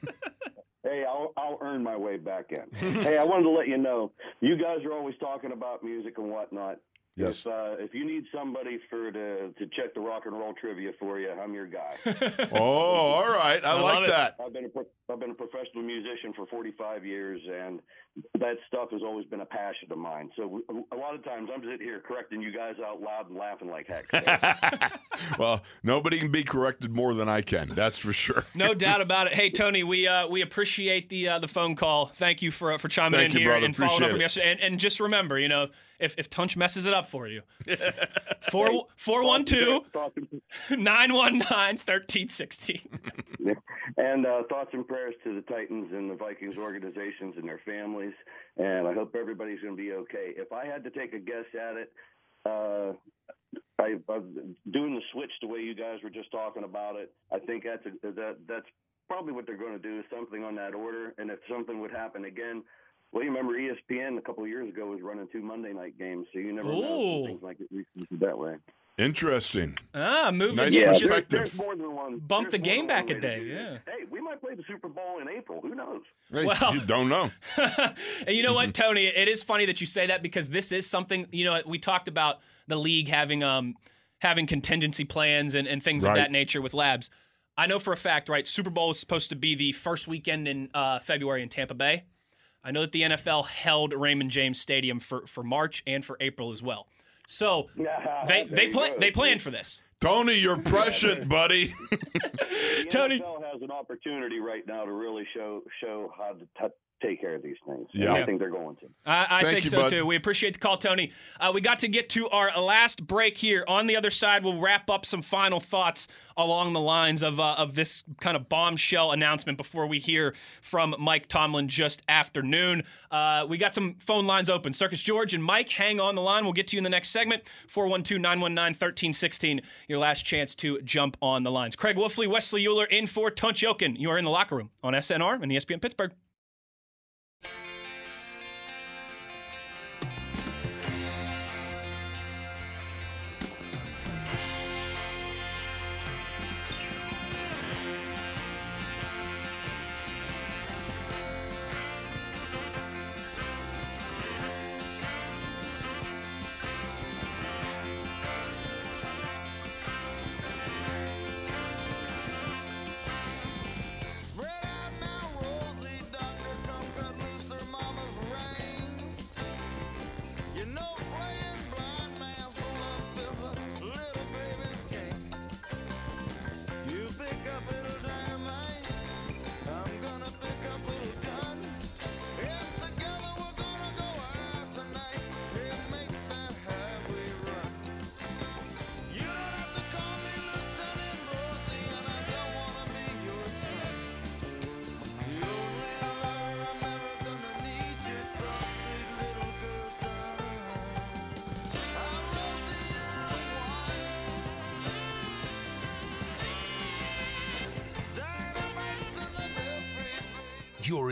Hey, I'll, I'll earn my way back in. hey, I wanted to let you know, you guys are always talking about music and whatnot. Yes. If, uh, if you need somebody for to to check the rock and roll trivia for you, I'm your guy. Oh, all right. I, I like that. I've been a pro- I've been a professional musician for 45 years, and that stuff has always been a passion of mine. So a lot of times I'm sitting here correcting you guys out loud and laughing like heck. well, nobody can be corrected more than I can. That's for sure. No doubt about it. Hey, Tony, we uh, we appreciate the uh, the phone call. Thank you for uh, for chiming Thank in you, here brother. and following up from yesterday. And, and just remember, you know, if if Tunch messes it up for you, four four one two Thoughts and- nine one nine thirteen sixteen. and uh, thoughts and prayers to the Titans and the Vikings organizations and their families. And I hope everybody's going to be okay. If I had to take a guess at it, uh, I, I'm doing the switch the way you guys were just talking about it. I think that's a, that that's probably what they're going to do is something on that order. And if something would happen again. Well, you remember ESPN a couple of years ago was running two Monday night games, so you never know Ooh. if things like it that way. Interesting. Ah, moving. Nice yeah, Yeah, perspective. there's more than one. Bump there's the game back a day, yeah. Hey, we might play the Super Bowl in April. Who knows? Hey, Well- you don't know. and you know what, Tony? It is funny that you say that because this is something. You know, we talked about the league having um having contingency plans and, and things of that nature with labs. I know for a fact, right? Super Bowl is supposed to be the first weekend in uh, February in Tampa Bay. I know that the NFL held Raymond James Stadium for, for March and for April as well. So they they plan they planned for this. Tony, you're prescient, buddy. The Tony- NFL has an opportunity right now to really show show how to t- take care of these things. And Yeah. I think they're going to. I, I think you, so bud. too. We appreciate the call, Tony. Uh, we got to get to our last break here. On the other side, we'll wrap up some final thoughts along the lines of uh, of this kind of bombshell announcement before we hear from Mike Tomlin just after noon. Uh, we got some phone lines open. Circus George and Mike, hang on the line. We'll get to you in the next segment. 412 919 1316. Your last chance to jump on the lines. Craig Wolfley, Wesley Uhler in for Tunch Ilkin. You are in the locker room on SNR and ESPN Pittsburgh.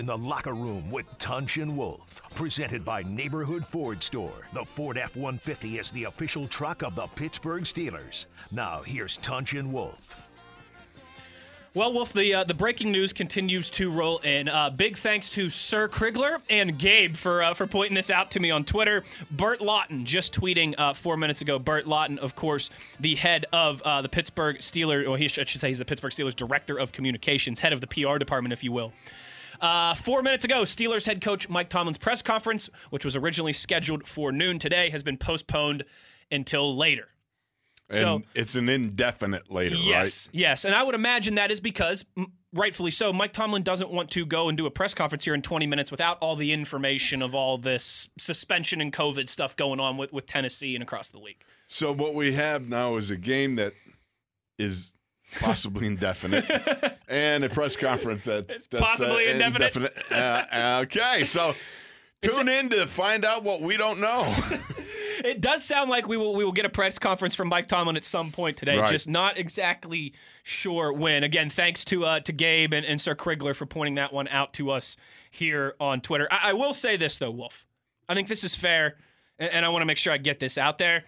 In the locker room with Tunch and Wolf, presented by Neighborhood Ford Store. The Ford F 150 is the official truck of the Pittsburgh Steelers. Now, here's Tunch and Wolf. Well, Wolf, the uh, the breaking news continues to roll in. Uh, big thanks to Sir Krigler and Gabe for uh, for pointing this out to me on Twitter. Burt Lauten just tweeting uh, four minutes ago. Burt Lauten, of course, the head of uh, the Pittsburgh Steelers, or he should, I should say he's the Pittsburgh Steelers director of communications, head of the PR department, if you will. Uh, four minutes ago, Steelers head coach Mike Tomlin's press conference, which was originally scheduled for noon today, has been postponed until later. And So- it's an indefinite later, Yes, yes, and I would imagine that is because, m- rightfully so, Mike Tomlin doesn't want to go and do a press conference here in 20 minutes without all the information of all this suspension and COVID stuff going on with, with Tennessee and across the league. So what we have now is a game that is possibly indefinite, and a press conference that that's, possibly indefinite. indefinite. Uh, okay, so tune in to find out what we don't know. It does sound like we will we will get a press conference from Mike Tomlin at some point today. Right. Just not exactly sure when. Again, thanks to uh, to Gabe and, and Sir Krigler for pointing that one out to us here on Twitter. I, I will say this though, Wolf. I think this is fair, and, and I want to make sure I get this out there.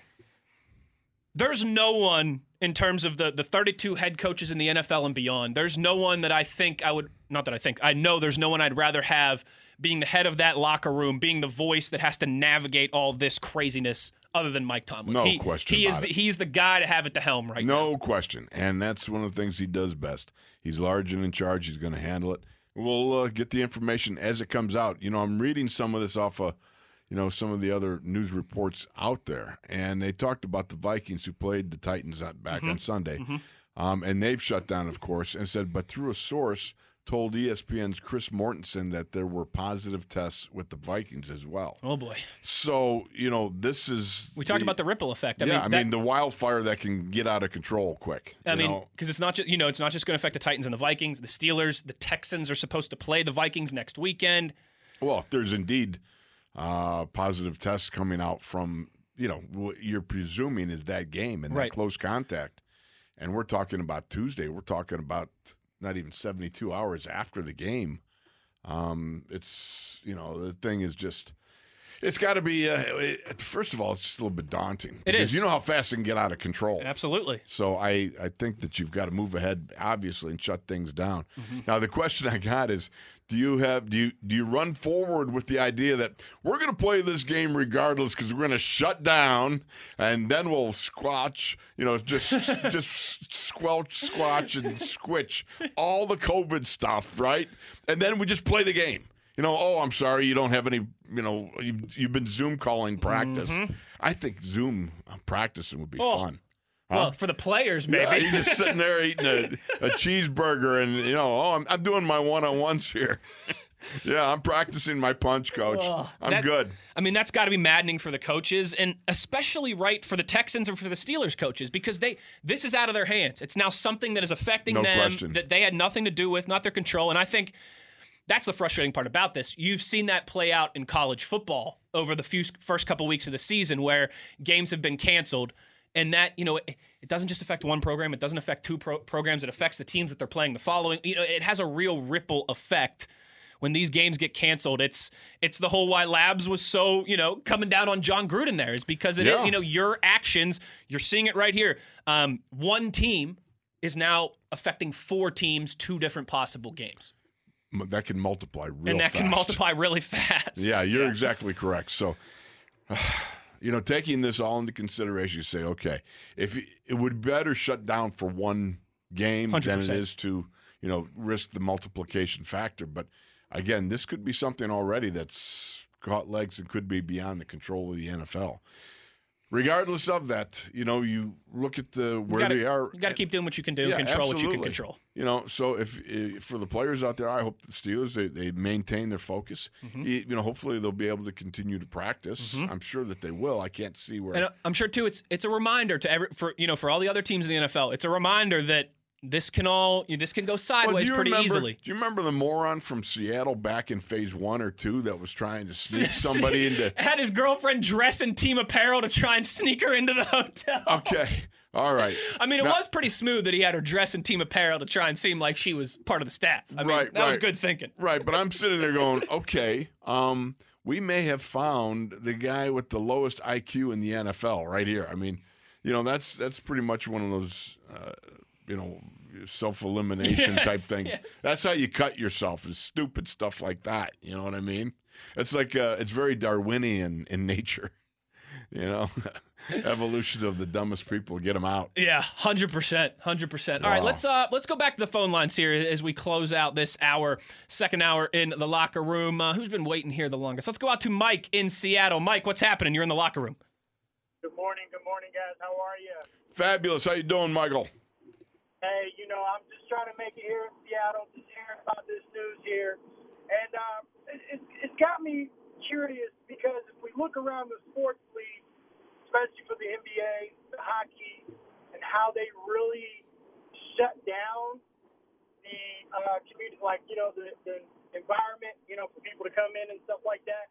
There's no one in terms of the the 32 head coaches in the NFL and beyond. There's no one that I think I would not that I think I know there's no one I'd rather have being the head of that locker room, being the voice that has to navigate all this craziness other than Mike Tomlin. No he, question He is the, he's the guy to have at the helm right now. No question. And that's one of the things he does best. He's large and in charge. He's going to handle it. We'll uh, get the information as it comes out. You know, I'm reading some of this off of, you know, some of the other news reports out there. And they talked about the Vikings who played the Titans back Mm-hmm. on Sunday. Um, and they've shut down, of course, and said, but through a source told ESPN's Chris Mortensen that there were positive tests with the Vikings as well. Oh boy, So, you know, this is. we talked about the ripple effect. I yeah, mean, I that- mean the wildfire that can get out of control quick. I mean, because it's not just you know it's not just going to affect the Titans and the Vikings, the Steelers, the Texans are supposed to play the Vikings next weekend. Well, if there's indeed uh, positive tests coming out from, you know, what you're presuming is that game and Right. that close contact, and we're talking about Tuesday, we're talking about not even 72 hours after the game. Um, it's, you know, the thing is just. It's got to be. Uh, it- first of all, it's just a little bit daunting. It because is. You know how fast it can get out of control. Absolutely. So I, I think that you've got to move ahead, obviously, and shut things down. Now the question I got is, do you have do you do you run forward with the idea that we're going to play this game regardless because we're going to shut down and then we'll squatch, you know, just just squelch, squatch, and squitch all the COVID stuff, right? And then we just play the game. You know, oh, I'm sorry, you don't have any. You know, you've, you've been Zoom calling practice. Mm-hmm. I think Zoom uh, practicing would be Oh, fun. Well, for the players, maybe. Yeah, he's just sitting there eating a, a cheeseburger, and you know, oh, I'm, I'm doing my one-on-ones here. yeah, I'm practicing my punch, coach. I'm that- good. I mean, that's got to be maddening for the coaches, and especially right for the Texans or for the Steelers coaches because they this is out of their hands. It's now something that is affecting No them question. that they had nothing to do with, not their control. And I think that's the frustrating part about this. You've seen that play out in college football over the few first couple weeks of the season where games have been canceled. And that, you know, it, it doesn't just affect one program. It doesn't affect two pro- programs. It affects the teams that they're playing the following. You know, it has a real ripple effect when these games get canceled. It's it's the whole why Labs was so you know coming down on Jon Gruden there is because it, Yeah. you know your actions. You're seeing it right here. Um, one team is now affecting four teams, two different possible games, That can multiply real and that can multiply really fast. Yeah, you're exactly correct. So, you know, taking this all into consideration, you say, okay, if it would better shut down for one game than it 100%. is to, you know, risk the multiplication factor. But again, this could be something already that's caught legs and could be beyond the control of the NFL. Regardless of that, you know, you look at the where gotta- they are. You got to keep doing what you can do, Yeah, control what you can control. You know, so if, if for the players out there, I hope the Steelers they, they maintain their focus. Mm-hmm. You, you know, hopefully they'll be able to continue to practice. I'm sure that they will. I can't see where. And uh, I'm sure too. It's it's a reminder to every for you know for all the other teams in the NFL. It's a reminder that this can all this can go Well, sideways pretty remember, easily. Do you remember the moron from Seattle back in Phase One or Two that was trying to sneak somebody into? had his girlfriend dress in team apparel to try and sneak her into the hotel. Okay, all right. I mean, it Now- was pretty smooth that he had her dress in team apparel to try and seem like she was part of the staff. I mean, Right, that was good thinking. Right, but I'm sitting there going, okay, um, we may have found the guy with the lowest IQ in the NFL right here. I mean, you know, that's that's pretty much one of those, uh, you know, self elimination Yes, type things. yes. That's how you cut yourself is stupid stuff like that. You know what I mean? It's like uh, it's very Darwinian in nature. You know, evolution of the dumbest people. Get them out. Yeah, hundred percent, hundred percent. All right, Wow. let's uh let's go back to the phone lines here as we close out this hour, second hour in the locker room. Uh, who's been waiting here the longest? Let's go out to Mike in Seattle. Mike, what's happening? You're in the locker room. Good morning, good morning, guys. How are you? Fabulous. How you doing, Michael? Hey, you know, I'm just trying to make it here in Seattle, just hearing about this news here. And uh, it, it's, it's got me curious because if we look around the sports league, especially for the NBA, the hockey, and how they really shut down the uh, community, like, you know, the, the environment, you know, for people to come in and stuff like that.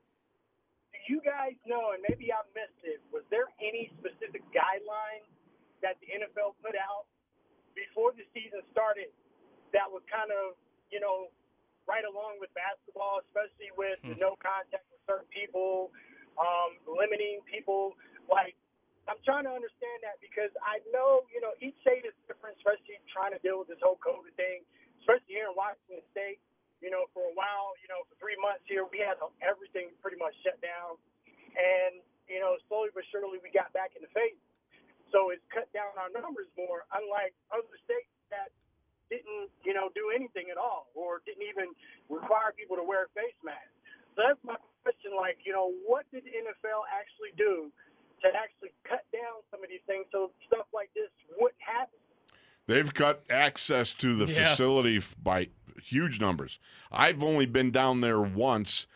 Do you guys know, and maybe I missed it, was there any specific guidelines that the NFL put out before the season started that was kind of, you know, right along with basketball, especially with the no contact with certain people, um, limiting people. Like, I'm trying to understand that because I know, you know, each state is different, especially trying to deal with this whole COVID thing, especially here in Washington State. You know, for a while, you know, for three months here, we had everything pretty much shut down. And, you know, slowly but surely we got back into phase. So it's cut down our numbers more, unlike other states that didn't, you know, do anything at all or didn't even require people to wear face masks. So that's my question. Like, you know, what did the NFL actually do to actually cut down some of these things so stuff like this wouldn't happen? They've cut access to the Yeah. facility by huge numbers. I've only been down there once.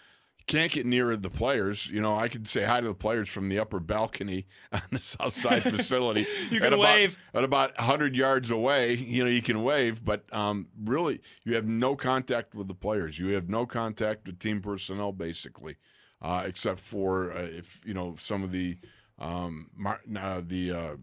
Can't get near the players. You know, I could say hi to the players from the upper balcony on the south side facility. You At can about, wave. At about 100 yards away, you know, you can wave, but um, really, you have no contact with the players. You have no contact with team personnel, basically, uh, except for uh, if, you know, some of the, um, mar- uh, the,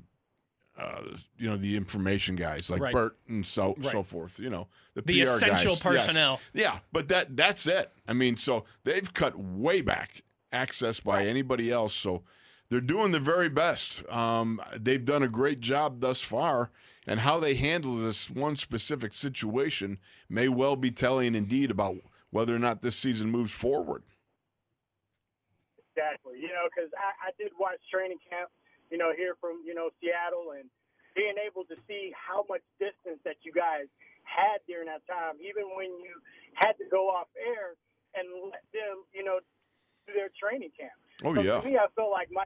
uh, you know the information guys like Right. Burt and so Right. so forth. You know the, The PR essential guys. Yes. personnel. Yeah, but that that's it. I mean, so they've cut way back access by anybody else. So they're doing the very best. Um, they've done a great job thus far, and how they handle this one specific situation may well be telling indeed about whether or not this season moves forward. Exactly. You know, because I, I did watch training camp, you know, here from, you know, Seattle and being able to see how much distance that you guys had during that time, even when you had to go off air and let them, you know, do their training camp. Oh so yeah, For me, I felt like my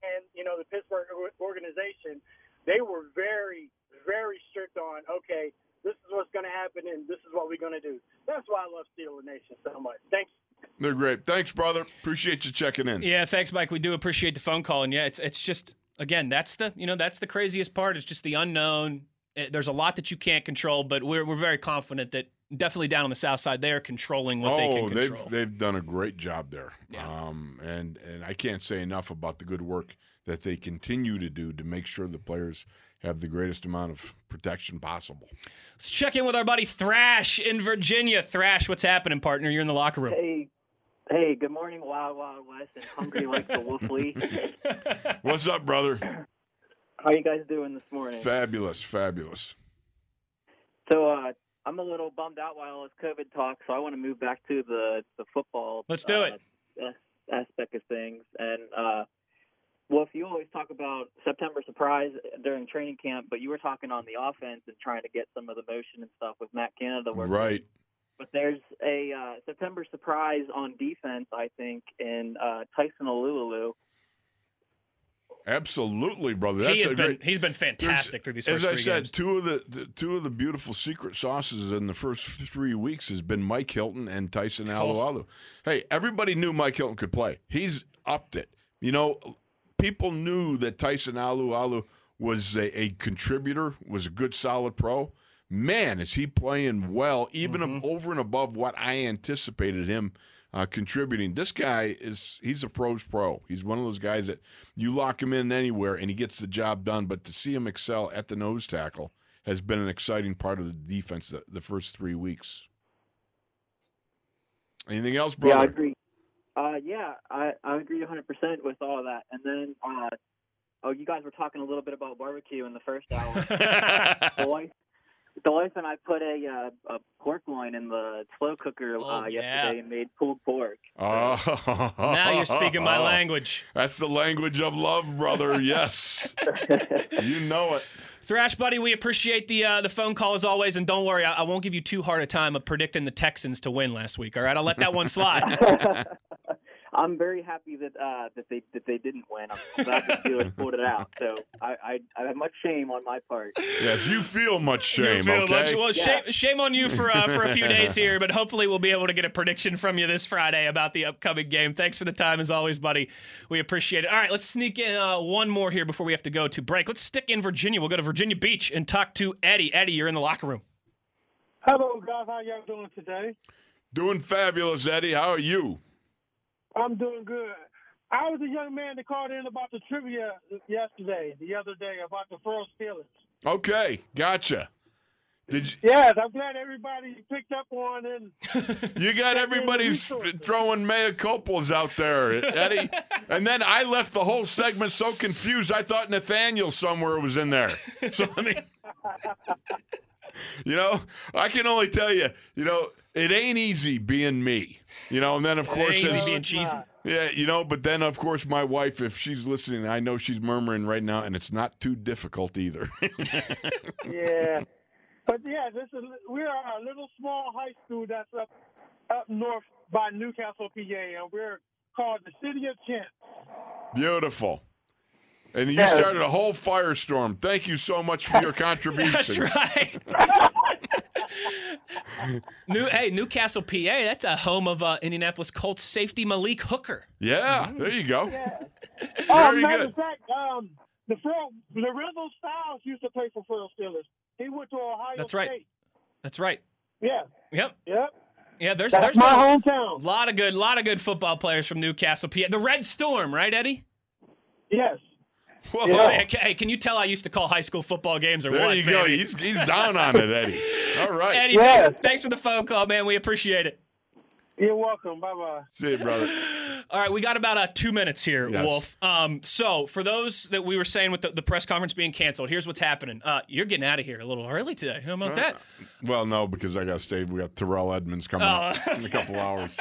and you know the Pittsburgh organization they were very, very strict on, okay, this is what's going to happen and this is what we're going to do. That's why I love Steeler Nation so much. Thanks. They're great. Thanks, brother. Appreciate you checking in. Yeah, thanks, Mike. We do appreciate the phone call, and yeah, it's it's just again that's the you know that's the craziest part. It's just the unknown. Eh, There's a lot that you can't control, but we're we're very confident that definitely down on the south side they are controlling what they oh, can they've they've done a great job there. Um, and and I can't say enough about the good work that they continue to do to make sure the players have the greatest amount of protection possible. Let's check in with our buddy Thrash in Virginia. Thrash, what's happening, partner? You're in the locker room. Hey, hey, good morning, Wild Wild West, and hungry like the Wolfly. What's up, brother? How you guys doing this morning? Fabulous, fabulous. So, uh, I'm a little bummed out while all this COVID talk, so I want to move back to the the football. Let's do uh, it. Aspect of things, and uh, well, if you always talk about September surprise during training camp, but you were talking on the offense and trying to get some of the motion and stuff with Matt Canada. working. Right. But there's a uh, September surprise on defense, I think, in uh, Tyson Alualu. Absolutely, brother. That's he has been great, he's been fantastic through these first As I said, games. two of the, the two of the beautiful secret sauces in the first three weeks has been Mike Hilton and Tyson Oh. Alualu. Hey, everybody knew Mike Hilton could play. He's upped it. You know, people knew that Tyson Alualu was a, a contributor, was a good, solid pro. Man, is he playing well, even Mm-hmm. over and above what I anticipated him uh, contributing. This guy is he's a pro's pro. He's one of those guys that you lock him in anywhere and he gets the job done. But to see him excel at the nose tackle has been an exciting part of the defense the, the first three weeks. Anything else, brother? Yeah, I agree. Uh, yeah, I, I agree 100% with all of that. And then, uh, oh, you guys were talking a little bit about barbecue in the first hour. the wife, the wife and I put a, uh, a pork loin in the slow cooker uh, Oh, yeah. yesterday and made pulled pork. Oh, Now you're speaking my language. That's the language of love, brother. Yes, you know it. Thrash, buddy, we appreciate the uh, the phone call as always, and don't worry, I, I won't give you too hard a time of predicting the Texans to win last week. All right, I'll let that one slide. I'm very happy that uh, that they that they didn't win. I'm glad the Steelers pulled it out. So I, I I have much shame on my part. Yes, you feel much shame. Feel okay. much- well, shame, shame on you for uh, for a few days here, but hopefully we'll be able to get a prediction from you this Friday about the upcoming game. Thanks for the time as always, buddy. We appreciate it. All right, let's sneak in uh, one more here before we have to go to break. Let's stick in Virginia. We'll go to Virginia Beach and talk to Eddie. Eddie, you're in the locker room. Hello, guys. How y'all doing today? Doing fabulous, Eddie. How are you? I'm doing good. I was a young man that called in about the trivia yesterday, the other day, about the Farrell Steelers. Okay, gotcha. Did you, Yes, I'm glad everybody picked up on and you got everybody's throwing mea culpas out there, Eddie? and then I left the whole segment so confused. I thought Nathaniel somewhere was in there. So I mean, you know, I can only tell you, you know, it ain't easy being me. You know, and then of It course ain't easy being cheesy. Yeah, you know, but then of course my wife, if she's listening, I know she's murmuring right now, and it's not too difficult either. yeah. But yeah, this is we are a little small high school that's up up north by Newcastle, PA, and we're called the City of Kent. Beautiful. And you started a whole firestorm. Thank you so much for your contributions. That's right. New, hey, Newcastle, PA. That's a home of uh, Indianapolis Colts safety Malik Hooker. Yeah, there you go. Oh, Very matter good. of fact, um, the Farrell, Lorenzo Styles used to play for Farrell Steelers. He went to Ohio That's right. State. That's right. Yeah. Yep. Yep. Yeah, there's That's there's my been hometown. A lot of good, lot of good football players from Newcastle, PA. The Red Storm, right, Eddie? Yes. Say, Hey, can you tell I used to call high school football games or There what? you go. He's, he's down on it, Eddie. All right. Eddie, thanks, thanks for the phone call, man. We appreciate it. You're welcome. Bye bye. See you, brother. All right, we got about uh, two minutes here, Yes. Wolf. Um, so for those that we were saying with the, the press conference being canceled, here's what's happening. Uh, you're getting out of here a little early today. How about that? Well, no, because I got to stay. We got Terrell Edmunds coming up Oh. in a couple hours.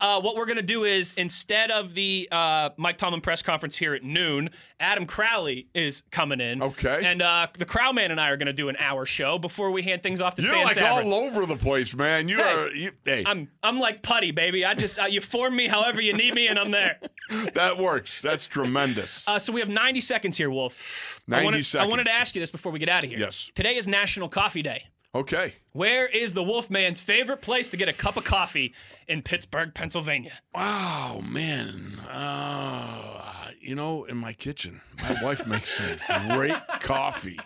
Uh, what we're going to do is instead of the uh, Mike Tomlin press conference here at noon, Adam Crowley is coming in. Okay. And uh, the Crowman and I are going to do an hour show before we hand things off to You're Stan like Savran. all over the place, man. You Hey. are. You, hey, I'm I'm like putty, baby. I just uh, you form me however you need me and I'm there. That works. That's tremendous. Uh, so we have 90 seconds here, Wolf. 90 I wanted, I wanted to ask you this before we get out of here. Yes. Today is National Coffee Day. Okay. Where is the Wolfman's favorite place to get a cup of coffee in Pittsburgh, Pennsylvania? Wow, man. Uh, you know, in my kitchen, my wife makes some great coffee.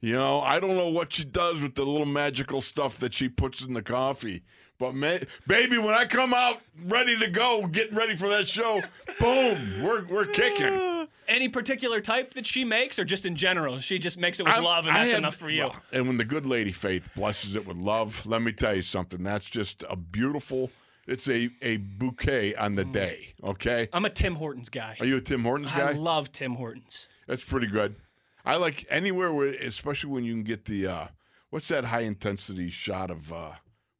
You know, I don't know what she does with the little magical stuff that she puts in the coffee. But ma- baby, when I come out ready to go, getting ready for that show, boom, we're we're kicking. Any particular type that she makes, or just in general? She just makes it with I'm- love, and I that's had- enough for you. well, and when the good lady Faith blesses it with love, let me tell you something. That's just a beautiful. It's a a bouquet on the day. Okay. I'm a Tim Hortons guy. Are you a Tim Hortons guy? I love Tim Hortons. That's pretty good. I like anywhere where, especially when you can get the uh, what's that high intensity shot of uh,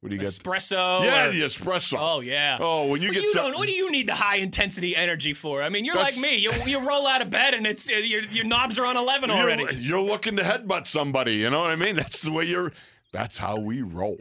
what do you get? Espresso. Yeah, or- the espresso. Oh yeah. Oh, when you What get you some- don't- what do you need the high intensity energy for? I mean, you're That's- like me. You, you roll out of bed and it's your your knobs are on eleven already. You're, you're looking to headbutt somebody. You know what I mean? That's the way you're. That's how we roll.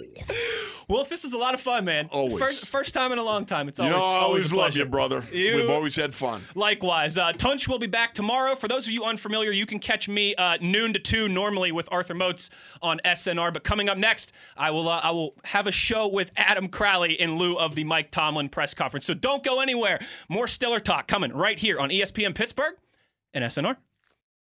Wolf, this was a lot of fun, man. Always. First, first time in a long time. It's always, you always know, I always a love you, brother. You- We've always had fun. Likewise, uh, Tunch will be back tomorrow. For those of you unfamiliar, you can catch me uh, noon to two normally with Arthur Moats on SNR. But coming up next, I will uh, I will have a show with Adam Crowley in lieu of the Mike Tomlin press conference. So don't go anywhere. More Steeler talk coming right here on ESPN Pittsburgh and SNR.